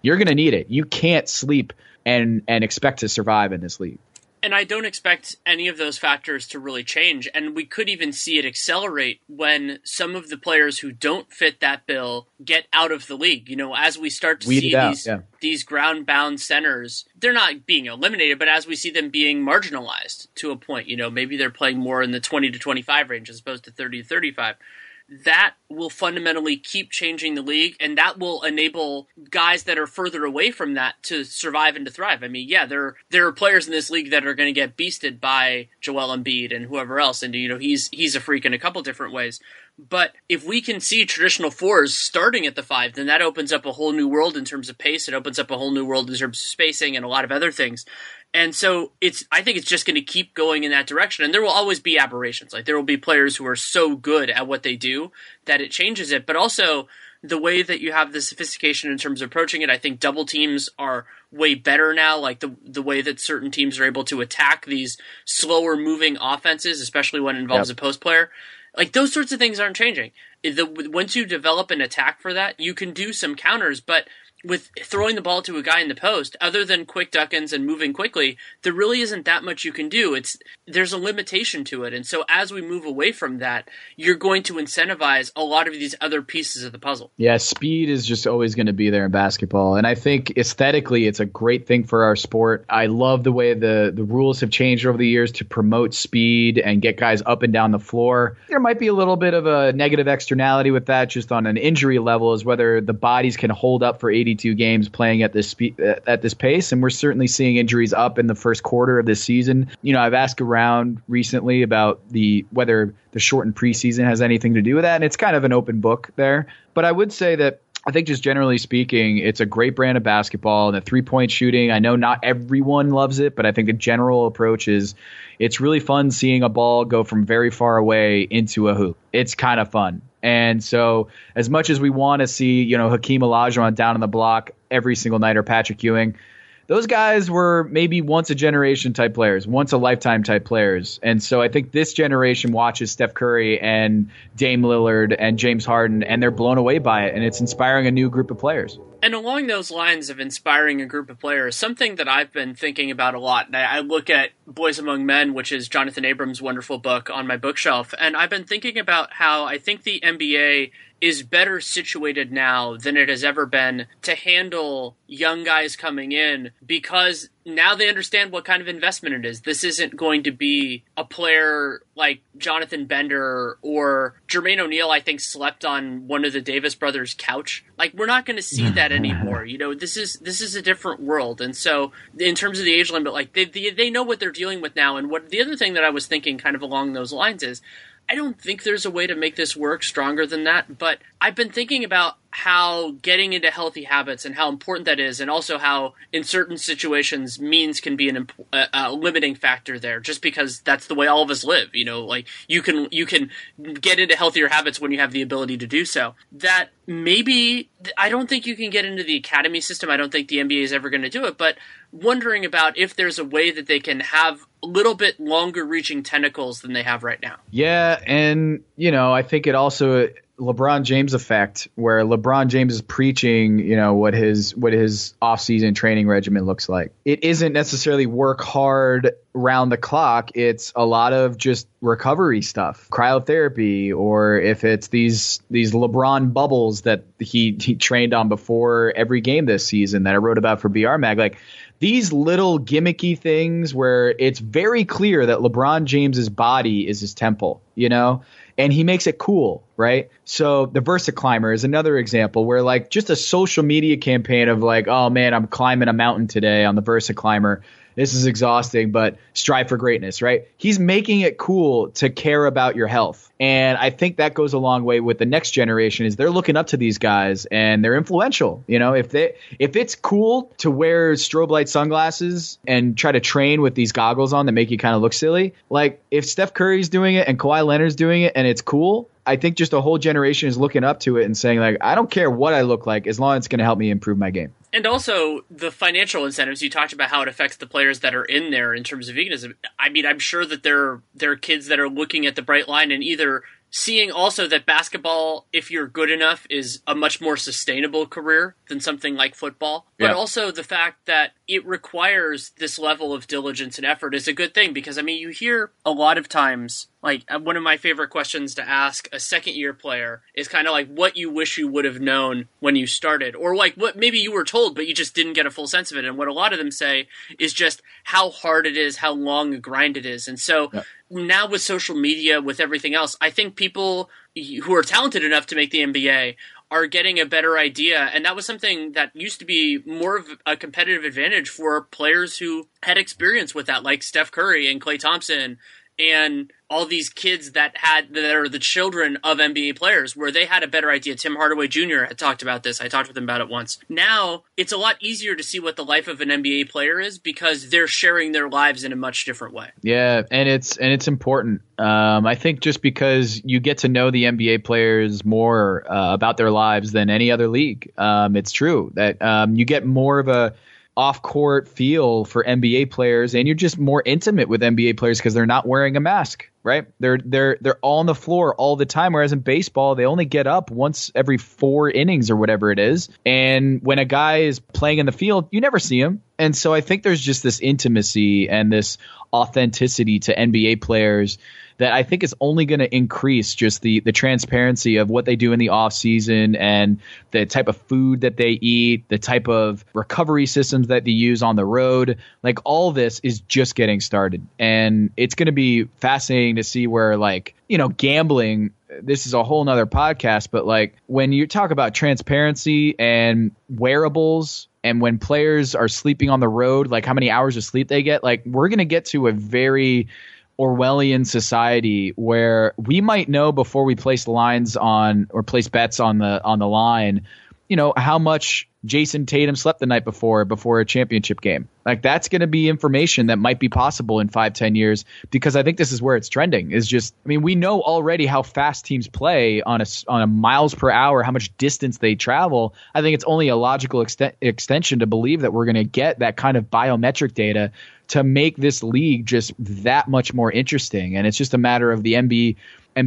you're going to need it. You can't sleep and and expect to survive in this league. And I don't expect any of those factors to really change. And we could even see it accelerate when some of the players who don't fit that bill get out of the league. You know, as we start to Weed see these yeah. these ground bound centers, they're not being eliminated, but as we see them being marginalized to a point, you know, maybe they're playing more in the 20 to 25 range as opposed to 30 to 35 that will fundamentally keep changing the league and that will enable guys that are further away from that to survive and to thrive. I mean, yeah, there there are players in this league that are going to get beasted by Joel Embiid and whoever else and you know, he's he's a freak in a couple different ways. But if we can see traditional fours starting at the five, then that opens up a whole new world in terms of pace. It opens up a whole new world in terms of spacing and a lot of other things. And so it's I think it's just going to keep going in that direction and there will always be aberrations. Like there will be players who are so good at what they do that it changes it, but also the way that you have the sophistication in terms of approaching it, I think double teams are way better now. Like the the way that certain teams are able to attack these slower moving offenses, especially when it involves yep. a post player. Like those sorts of things aren't changing. The, once you develop an attack for that, you can do some counters, but with throwing the ball to a guy in the post, other than quick duckins and moving quickly, there really isn't that much you can do. It's there's a limitation to it, and so as we move away from that, you're going to incentivize a lot of these other pieces of the puzzle. Yeah, speed is just always going to be there in basketball, and I think aesthetically, it's a great thing for our sport. I love the way the the rules have changed over the years to promote speed and get guys up and down the floor. There might be a little bit of a negative externality with that, just on an injury level, is whether the bodies can hold up for 82 games playing at this spe- uh, at this pace, and we're certainly seeing injuries up in the first quarter of this season. You know, I've asked around recently about the whether the shortened preseason has anything to do with that, and it's kind of an open book there. But I would say that I think just generally speaking, it's a great brand of basketball. The three point shooting, I know not everyone loves it, but I think the general approach is it's really fun seeing a ball go from very far away into a hoop. It's kind of fun. And so, as much as we want to see, you know, Hakeem Olajuwon down on the block every single night or Patrick Ewing, those guys were maybe once a generation type players, once a lifetime type players. And so I think this generation watches Steph Curry and Dame Lillard and James Harden and they're blown away by it and it's inspiring a new group of players. And along those lines of inspiring a group of players, something that I've been thinking about a lot, and I look at Boys Among Men, which is Jonathan Abrams' wonderful book on my bookshelf, and I've been thinking about how I think the NBA is better situated now than it has ever been to handle young guys coming in because now they understand what kind of investment it is. This isn't going to be a player like Jonathan Bender or Jermaine O'Neal, I think, slept on one of the Davis brothers' couch. Like we're not going to see that anymore. You know, this is this is a different world. And so, in terms of the age limit, like they they, they know what they're dealing with now. And what the other thing that I was thinking, kind of along those lines, is I don't think there's a way to make this work stronger than that, but I've been thinking about how getting into healthy habits and how important that is, and also how in certain situations means can be an a, a limiting factor there. Just because that's the way all of us live, you know, like you can you can get into healthier habits when you have the ability to do so. That maybe I don't think you can get into the academy system. I don't think the NBA is ever going to do it, but wondering about if there's a way that they can have a little bit longer reaching tentacles than they have right now. Yeah, and you know, I think it also LeBron James effect, where LeBron James is preaching, you know, what his what his off-season training regimen looks like. It isn't necessarily work hard round the clock. It's a lot of just recovery stuff, cryotherapy, or if it's these these LeBron bubbles that he he trained on before every game this season that I wrote about for BR Mag, like these little gimmicky things where it's very clear that LeBron James's body is his temple, you know? And he makes it cool, right? So the VersaClimber is another example where like just a social media campaign of like, oh man, I'm climbing a mountain today on the VersaClimber. This is exhausting, but strive for greatness, right? He's making it cool to care about your health. And I think that goes a long way with the next generation is they're looking up to these guys and they're influential. You know, if they if it's cool to wear strobe light sunglasses and try to train with these goggles on that make you kind of look silly, like if Steph Curry's doing it and Kawhi Leonard's doing it and it's cool, I think just a whole generation is looking up to it and saying like, I don't care what I look like as long as it's going to help me improve my game. And also the financial incentives. You talked about how it affects the players that are in there in terms of veganism. I mean, I'm sure that there there are kids that are looking at the bright line and either seeing also that basketball, if you're good enough, is a much more sustainable career than something like football. But yeah. also the fact that it requires this level of diligence and effort is a good thing because I mean you hear a lot of times like uh, one of my favorite questions to ask a second year player is kind of like what you wish you would have known when you started or like what maybe you were told but you just didn't get a full sense of it and what a lot of them say is just how hard it is how long a grind it is and so yeah. Now with social media with everything else i think people who are talented enough to make the nba are getting a better idea. And that was something that used to be more of a competitive advantage for players who had experience with that, like Steph Curry and Klay Thompson and all these kids that had that are the children of NBA players, where they had a better idea. Tim Hardaway Jr. had talked about this. I talked with him about it once. Now it's a lot easier to see what the life of an NBA player is because they're sharing their lives in a much different way. Yeah, and it's and it's important. Um, I think just because you get to know the NBA players more uh, about their lives than any other league, um, it's true that um, you get more of a off court feel for NBA players, and you're just more intimate with NBA players because they're not wearing a mask. right? They're they're they're on the floor all the time. Whereas in baseball, they only get up once every four innings or whatever it is. And when a guy is playing in the field, you never see him. And so I think there's just this intimacy and this authenticity to NBA players that I think is only going to increase just the the transparency of what they do in the off season and the type of food that they eat, the type of recovery systems that they use on the road. Like all this is just getting started, and it's going to be fascinating to see where like you know gambling. This is a whole nother podcast, but like when you talk about transparency and wearables and when players are sleeping on the road, like how many hours of sleep they get, like we're going to get to a very Orwellian society where we might know before we place lines on or place bets on the on the line, you know, how much Jayson Tatum slept the night before before a championship game. Like that's going to be information that might be possible in five, ten years because I think this is where it's trending. Is just, I mean, we know already how fast teams play on a on a miles per hour, how much distance they travel. I think it's only a logical extent, extension to believe that we're going to get that kind of biometric data to make this league just that much more interesting. And it's just a matter of the MB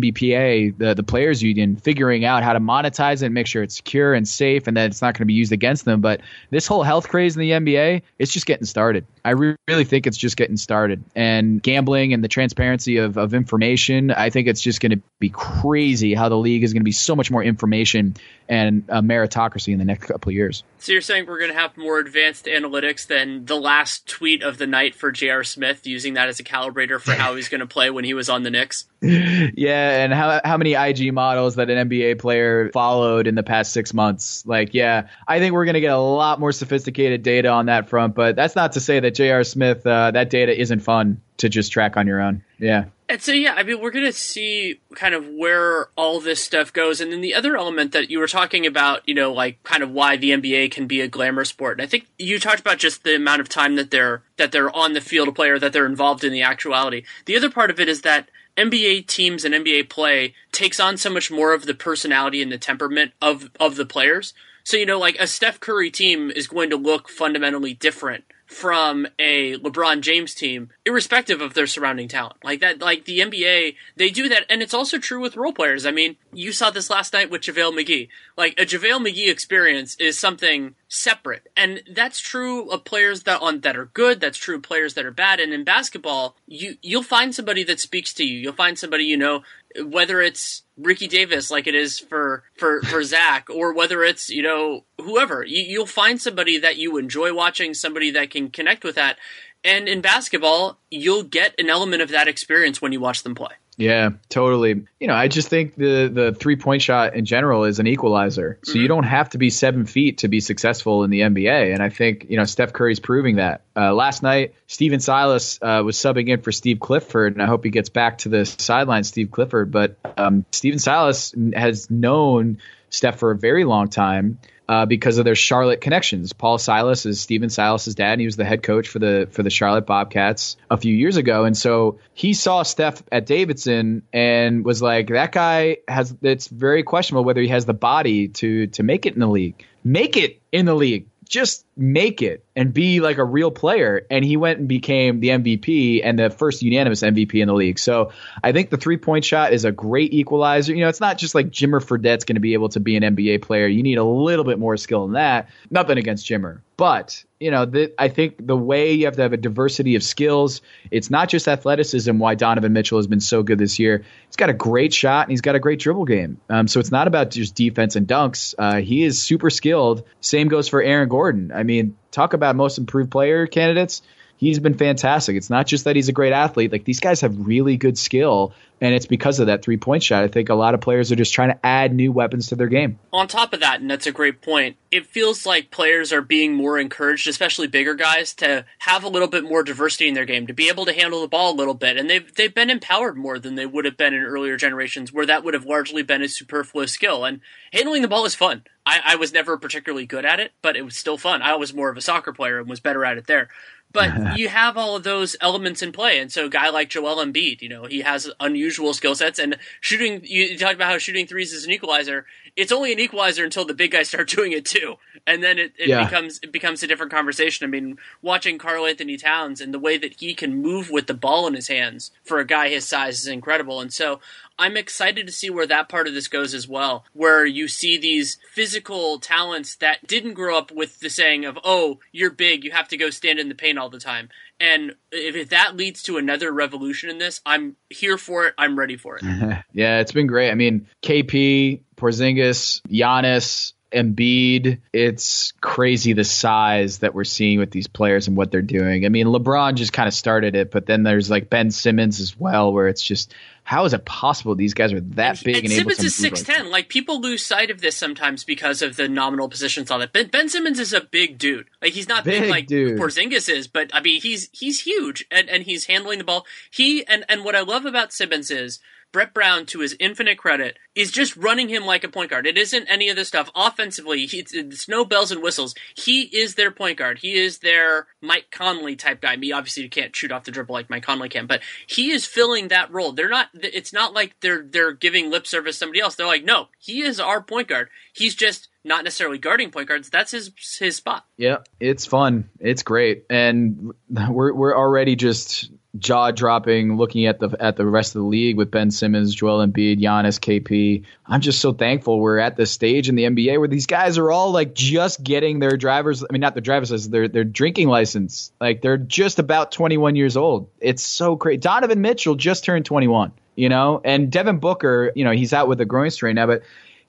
NBPA, the the players union, figuring out how to monetize it and make sure it's secure and safe, and that it's not going to be used against them. But this whole health craze in the NBA, it's just getting started. I re- really think it's just getting started. And gambling and the transparency of, of information, I think it's just going to be crazy how the league is going to be so much more information and a meritocracy in the next couple of years. So you're saying we're going to have more advanced analytics than the last tweet of the night for J.R. Smith, using that as a calibrator for how he's going to play when he was on the Knicks? yeah, and how how many IG models that an NBA player followed in the past six months? Like, yeah, I think we're going to get a lot more sophisticated data on that front. But that's not to say that J.R. Smith uh, that data isn't fun to just track on your own. Yeah. And so, yeah, I mean, we're going to see kind of where all this stuff goes. And then the other element that you were talking about, you know, like kind of why the NBA can be a glamour sport. And I think you talked about just the amount of time that they're, that they're on the field of play or that they're involved in the actuality. The other part of it is that NBA teams and NBA play takes on so much more of the personality and the temperament of, of the players. So, you know, like a Steph Curry team is going to look fundamentally different from a LeBron James team, irrespective of their surrounding talent. Like that, like the NBA, they do that, and it's also true with role players. I mean, you saw this last night with JaVale McGee. Like a JaVale McGee experience is something separate, and that's true of players that on that are good. That's true of players that are bad. And in basketball, you you'll find somebody that speaks to you. You'll find somebody you know whether it's Ricky Davis like it is for for for Zach, or whether it's you know whoever, you, you'll find somebody that you enjoy watching, somebody that can connect with that. And in basketball, you'll get an element of that experience when you watch them play. Yeah, totally. You know, I just think the the three point shot in general is an equalizer. So mm-hmm. you don't have to be seven feet to be successful in the NBA. And I think you know Steph Curry's proving that. Uh, last night, Stephen Silas uh, was subbing in for Steve Clifford, and I hope he gets back to the sideline, Steve Clifford. But um, Stephen Silas has known Steph for a very long time uh, because of their Charlotte connections. Paul Silas is Stephen Silas's dad, and he was the head coach for the for the Charlotte Bobcats a few years ago. And so he saw Steph at Davidson and was like, "That guy has. It's very questionable whether he has the body to to make it in the league. Make it in the league. Just make it." And be like a real player. And he went and became the MVP and the first unanimous MVP in the league. So I think the three point shot is a great equalizer. You know, it's not just like Jimmer Fredette's going to be able to be an NBA player. You need a little bit more skill than that. Nothing against Jimmer, but you know, the, I think the way you have to have a diversity of skills. It's not just athleticism. Why Donovan Mitchell has been so good this year. He's got a great shot and he's got a great dribble game. Um, so it's not about just defense and dunks. Uh, he is super skilled. Same goes for Aaron Gordon. I mean, talk about most improved player candidates. He's been fantastic. It's not just that he's a great athlete. Like these guys have really good skill, and it's because of that three point shot. I think a lot of players are just trying to add new weapons to their game. On top of that, and that's a great point, it feels like players are being more encouraged, especially bigger guys, to have a little bit more diversity in their game, to be able to handle the ball a little bit. And they've they've been empowered more than they would have been in earlier generations where that would have largely been a superfluous skill. And handling the ball is fun. I, I was never particularly good at it, but it was still fun. I was more of a soccer player and was better at it there but you have all of those elements in play. And so a guy like Joel Embiid, you know, he has unusual skill sets and shooting, you talked about how shooting threes is an equalizer. It's only an equalizer until the big guys start doing it too. And then it, it yeah. becomes, it becomes a different conversation. I mean, watching Karl-Anthony Towns and the way that he can move with the ball in his hands for a guy his size is incredible. And so I'm excited to see where that part of this goes as well, where you see these physical talents that didn't grow up with the saying of, oh, you're big, you have to go stand in the paint all the time. And if that leads to another revolution in this, I'm here for it. I'm ready for it. yeah, it's been great. I mean, KP, Porzingis, Giannis, Embiid, it's crazy the size that we're seeing with these players and what they're doing. I mean, LeBron just kind of started it, but then there's like Ben Simmons as well, where it's just how is it possible these guys are that and, big and, and Simmons is six ten. Like, like, people lose sight of this sometimes because of the nominal positions on it. Ben, ben Simmons is a big dude. Like he's not big, big like dude. Porzingis is, but I mean he's he's huge and, and he's handling the ball. He and and what I love about Simmons is Brett Brown, to his infinite credit, is just running him like a point guard. It isn't any of this stuff. Offensively, he, it's no bells and whistles. He is their point guard. He is their Mike Conley type guy. Me, obviously, you can't shoot off the dribble like Mike Conley can, but he is filling that role. They're not. It's not like they're they're giving lip service somebody else. They're like, no, he is our point guard. He's just not necessarily guarding point guards. That's his his spot. Yeah, it's fun. It's great, and we're we're already just jaw dropping looking at the at the rest of the league with Ben Simmons, Joel Embiid, Giannis, KP. I'm just so thankful we're at this stage in the NBA where these guys are all like just getting their drivers. I mean, not their driver's their their drinking license. Like they're just about 21 years old. It's so great. Donovan Mitchell just turned 21. You know, and Devin Booker, you know, he's out with a groin strain now, but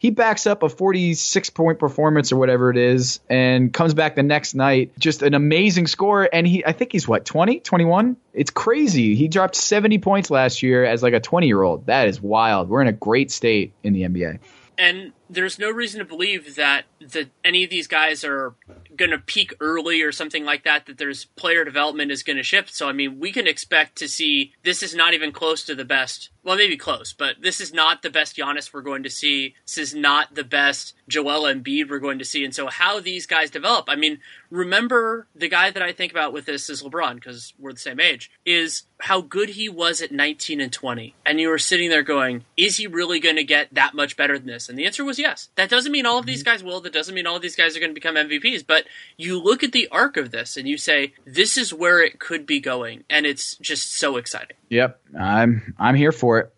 he backs up a 46 point performance or whatever it is and comes back the next night. Just an amazing score and he i think he's what 20 21 it's crazy. He dropped 70 points last year as like a 20 year old that is wild. We're in a great state in the nba and there's no reason to believe that that any of these guys are going to peak early or something like that. That there's player development is going to shift. So I mean, we can expect to see this is not even close to the best. Well, maybe close, but this is not the best Giannis we're going to see. This is not the best Joel Embiid we're going to see. And so, how these guys develop. I mean, remember the guy that I think about with this is LeBron because we're the same age. Is how good he was at 19 and 20, and you were sitting there going, "Is he really going to get that much better than this?" And the answer was yes. That doesn't mean all of these mm-hmm. guys will. That doesn't mean all of these guys are going to become MVPs. But you look at the arc of this and you say, this is where it could be going, and it's just so exciting. Yep, I'm I'm here for it.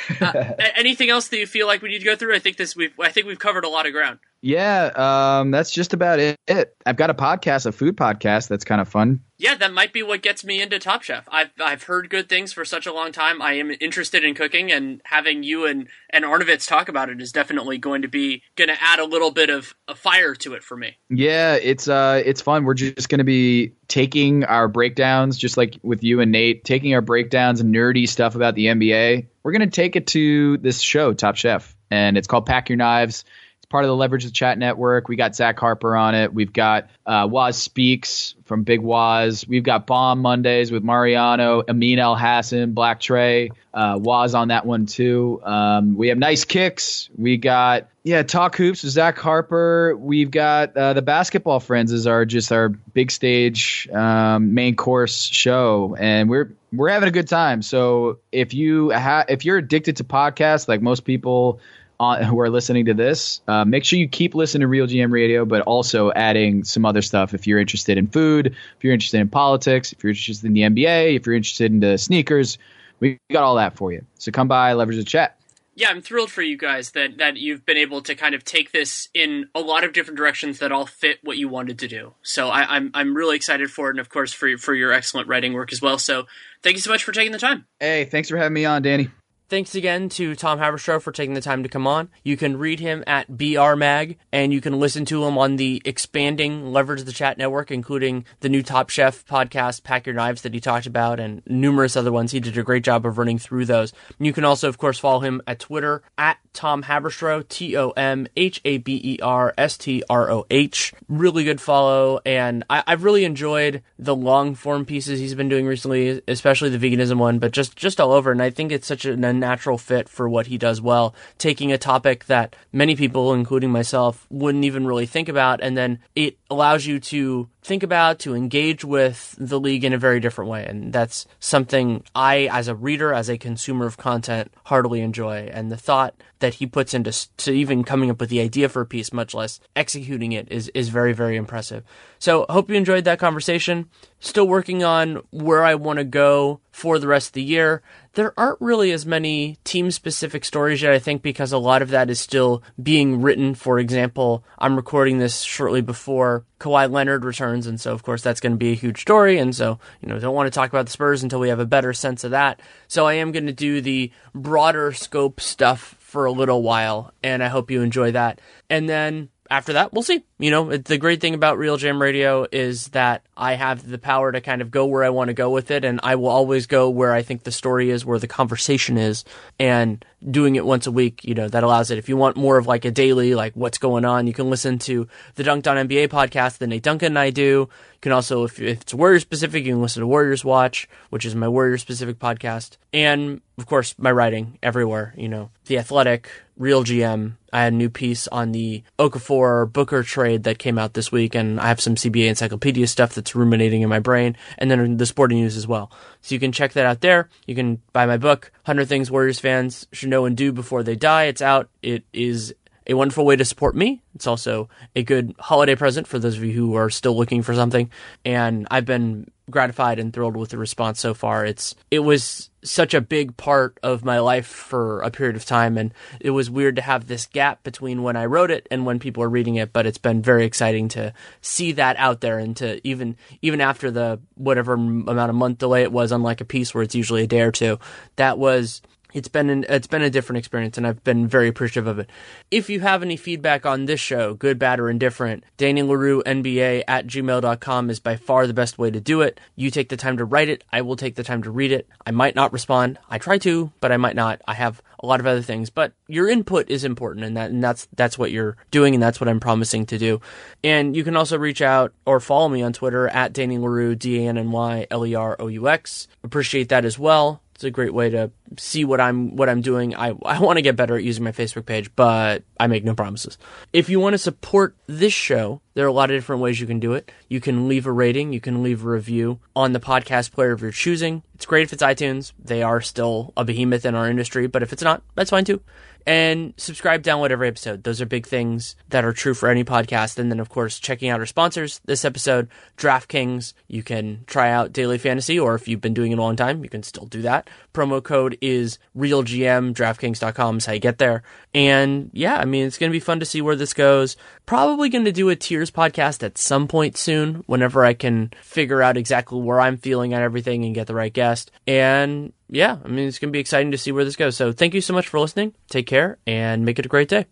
uh, anything else that you feel like we need to go through? I think this we've I think we've covered a lot of ground. Yeah, um, that's just about it. I've got a podcast, a food podcast that's kind of fun. Yeah, that might be what gets me into Top Chef. I've I've heard good things for such a long time. I am interested in cooking, and having you and and Arnovitz talk about it is definitely going to be going to add a little bit of a fire to it for me. Yeah, it's uh it's fun. We're just going to be taking our breakdowns, just like with you and Nate, taking our breakdowns and nerdy stuff about the NBA. We're going to take it to this show, Top Chef, and it's called Pack Your Knives part of the Leverage of the Chat network. We got Zach Harper on it. We've got uh, Waz Speaks from Big Waz. We've got Bomb Mondays with Mariano, Amin Elhassan, Black Trey. Uh, Waz on that one too. Um, we have Nice Kicks. We got yeah, Talk Hoops with Zach Harper. We've got uh, the Basketball Friends is our just our big stage um, main course show, and we're we're having a good time. So if you ha- if you're addicted to podcasts like most people on, who are listening to this, uh, make sure you keep listening to RealGM Radio, but also adding some other stuff if you're interested in food, if you're interested in politics, if you're interested in the NBA, if you're interested in the sneakers. We got all that for you. So come by, leverage the chat. Yeah, I'm thrilled for you guys that that you've been able to kind of take this in a lot of different directions that all fit what you wanted to do. So I, I'm I'm really excited for it, and of course for for your excellent writing work as well. So thank you so much for taking the time. Hey, thanks for having me on, Danny. Thanks again to Tom Haberstroh for taking the time to come on. You can read him at BR Mag, and you can listen to him on the expanding Leverage the Chat network, including the new Top Chef podcast, Pack Your Knives, that he talked about, and numerous other ones. He did a great job of running through those. You can also, of course, follow him at Twitter at Tom Haberstroh, T O M H A B E R S T R O H. Really good follow, and I, have really enjoyed the long form pieces he's been doing recently, especially the veganism one, but just just all over. And I think it's such an natural fit for what he does well, taking a topic that many people, including myself, wouldn't even really think about, and then it allows you to think about, to engage with the league in a very different way. And that's something I, as a reader, as a consumer of content, heartily enjoy. And the thought that he puts into to even coming up with the idea for a piece, much less executing it, is, is very, very impressive. So, hope you enjoyed that conversation. Still working on where I want to go for the rest of the year. There aren't really as many team specific stories yet, I think, because a lot of that is still being written. For example, I'm recording this shortly before Kawhi Leonard returns, and so of course that's going to be a huge story. And so, you know, don't want to talk about the Spurs until we have a better sense of that. So I am going to do the broader scope stuff for a little while, and I hope you enjoy that. And then after that, we'll see. You know, the great thing about RealGM Radio is that I have the power to kind of go where I want to go with it, and I will always go where I think the story is, where the conversation is, and doing it once a week, you know, that allows it. If you want more of like a daily, like what's going on, you can listen to the Dunked On NBA podcast that Nate Duncan and I do. You can also, if, if it's Warriors specific, you can listen to Warriors Watch, which is my Warriors specific podcast. And of course, my writing everywhere, you know, The Athletic, RealGM. I had a new piece on the Okafor Booker trade that came out this week, and I have some CBA encyclopedia stuff that's ruminating in my brain, and then the sporting news as well. So you can check that out there. You can buy my book, 100 Things Warriors Fans Should Know and Do Before They Die. It's out. It is a wonderful way to support me. It's also a good holiday present for those of you who are still looking for something. And I've been gratified and thrilled with the response so far. It's it was such a big part of my life for a period of time and it was weird to have this gap between when I wrote it and when people are reading it, but it's been very exciting to see that out there and to even even after the whatever amount of month delay it was unlike a piece where it's usually a day or two. That was it's been an, it's been a different experience and I've been very appreciative of it. If you have any feedback on this show, good, bad, or indifferent, Danny Leroux NBA at gmail.com is by far the best way to do it. You take the time to write it. I will take the time to read it. I might not respond. I try to, but I might not. I have a lot of other things, but your input is important and that, and that's, that's what you're doing and that's what I'm promising to do. And you can also reach out or follow me on Twitter at Danny Leroux, D-A-N-N-Y-L-E-R-O-U-X. Appreciate that as well. It's a great way to see what I'm what I'm doing. I I want to get better at using my Facebook page, but I make no promises. If you want to support this show, there are a lot of different ways you can do it. You can leave a rating, you can leave a review on the podcast player of your choosing. It's great if it's iTunes. They are still a behemoth in our industry, but if it's not, that's fine too and subscribe, download every episode. Those are big things that are true for any podcast. And then, of course, checking out our sponsors. This episode, DraftKings. You can try out Daily Fantasy, or if you've been doing it a long time, you can still do that. Promo code is RealGM. DraftKings.com is how you get there. And yeah, I mean, it's going to be fun to see where this goes. Probably going to do a tiers podcast at some point soon, whenever I can figure out exactly where I'm feeling at everything and get the right guest. And yeah, I mean, it's going to be exciting to see where this goes. So thank you so much for listening. Take care and make it a great day.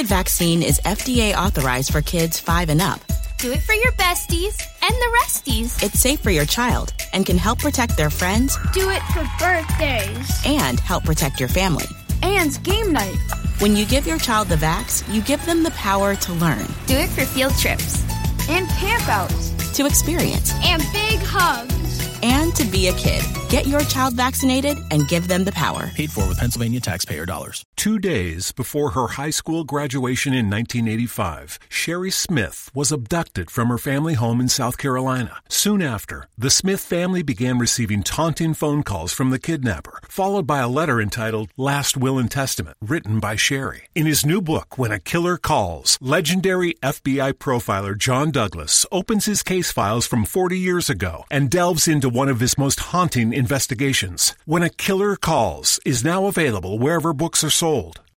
COVID vaccine is FDA authorized for kids 5 and up. Do it for your besties and the resties. It's safe for your child and can help protect their friends. Do it for birthdays. And help protect your family. And game night. When you give your child the vax, you give them the power to learn. Do it for field trips. And campouts. To experience. And big hugs and to be a kid. Get your child vaccinated and give them the power. Paid for with Pennsylvania taxpayer dollars. Two days before her high school graduation in 1985, Shari Smith was abducted from her family home in South Carolina. Soon after, the Smith family began receiving taunting phone calls from the kidnapper, followed by a letter entitled Last Will and Testament, written by Shari. In his new book, When a Killer Calls, legendary FBI profiler John Douglas opens his case files from 40 years ago and delves into one of his most haunting investigations. When a Killer Calls is now available wherever books are sold.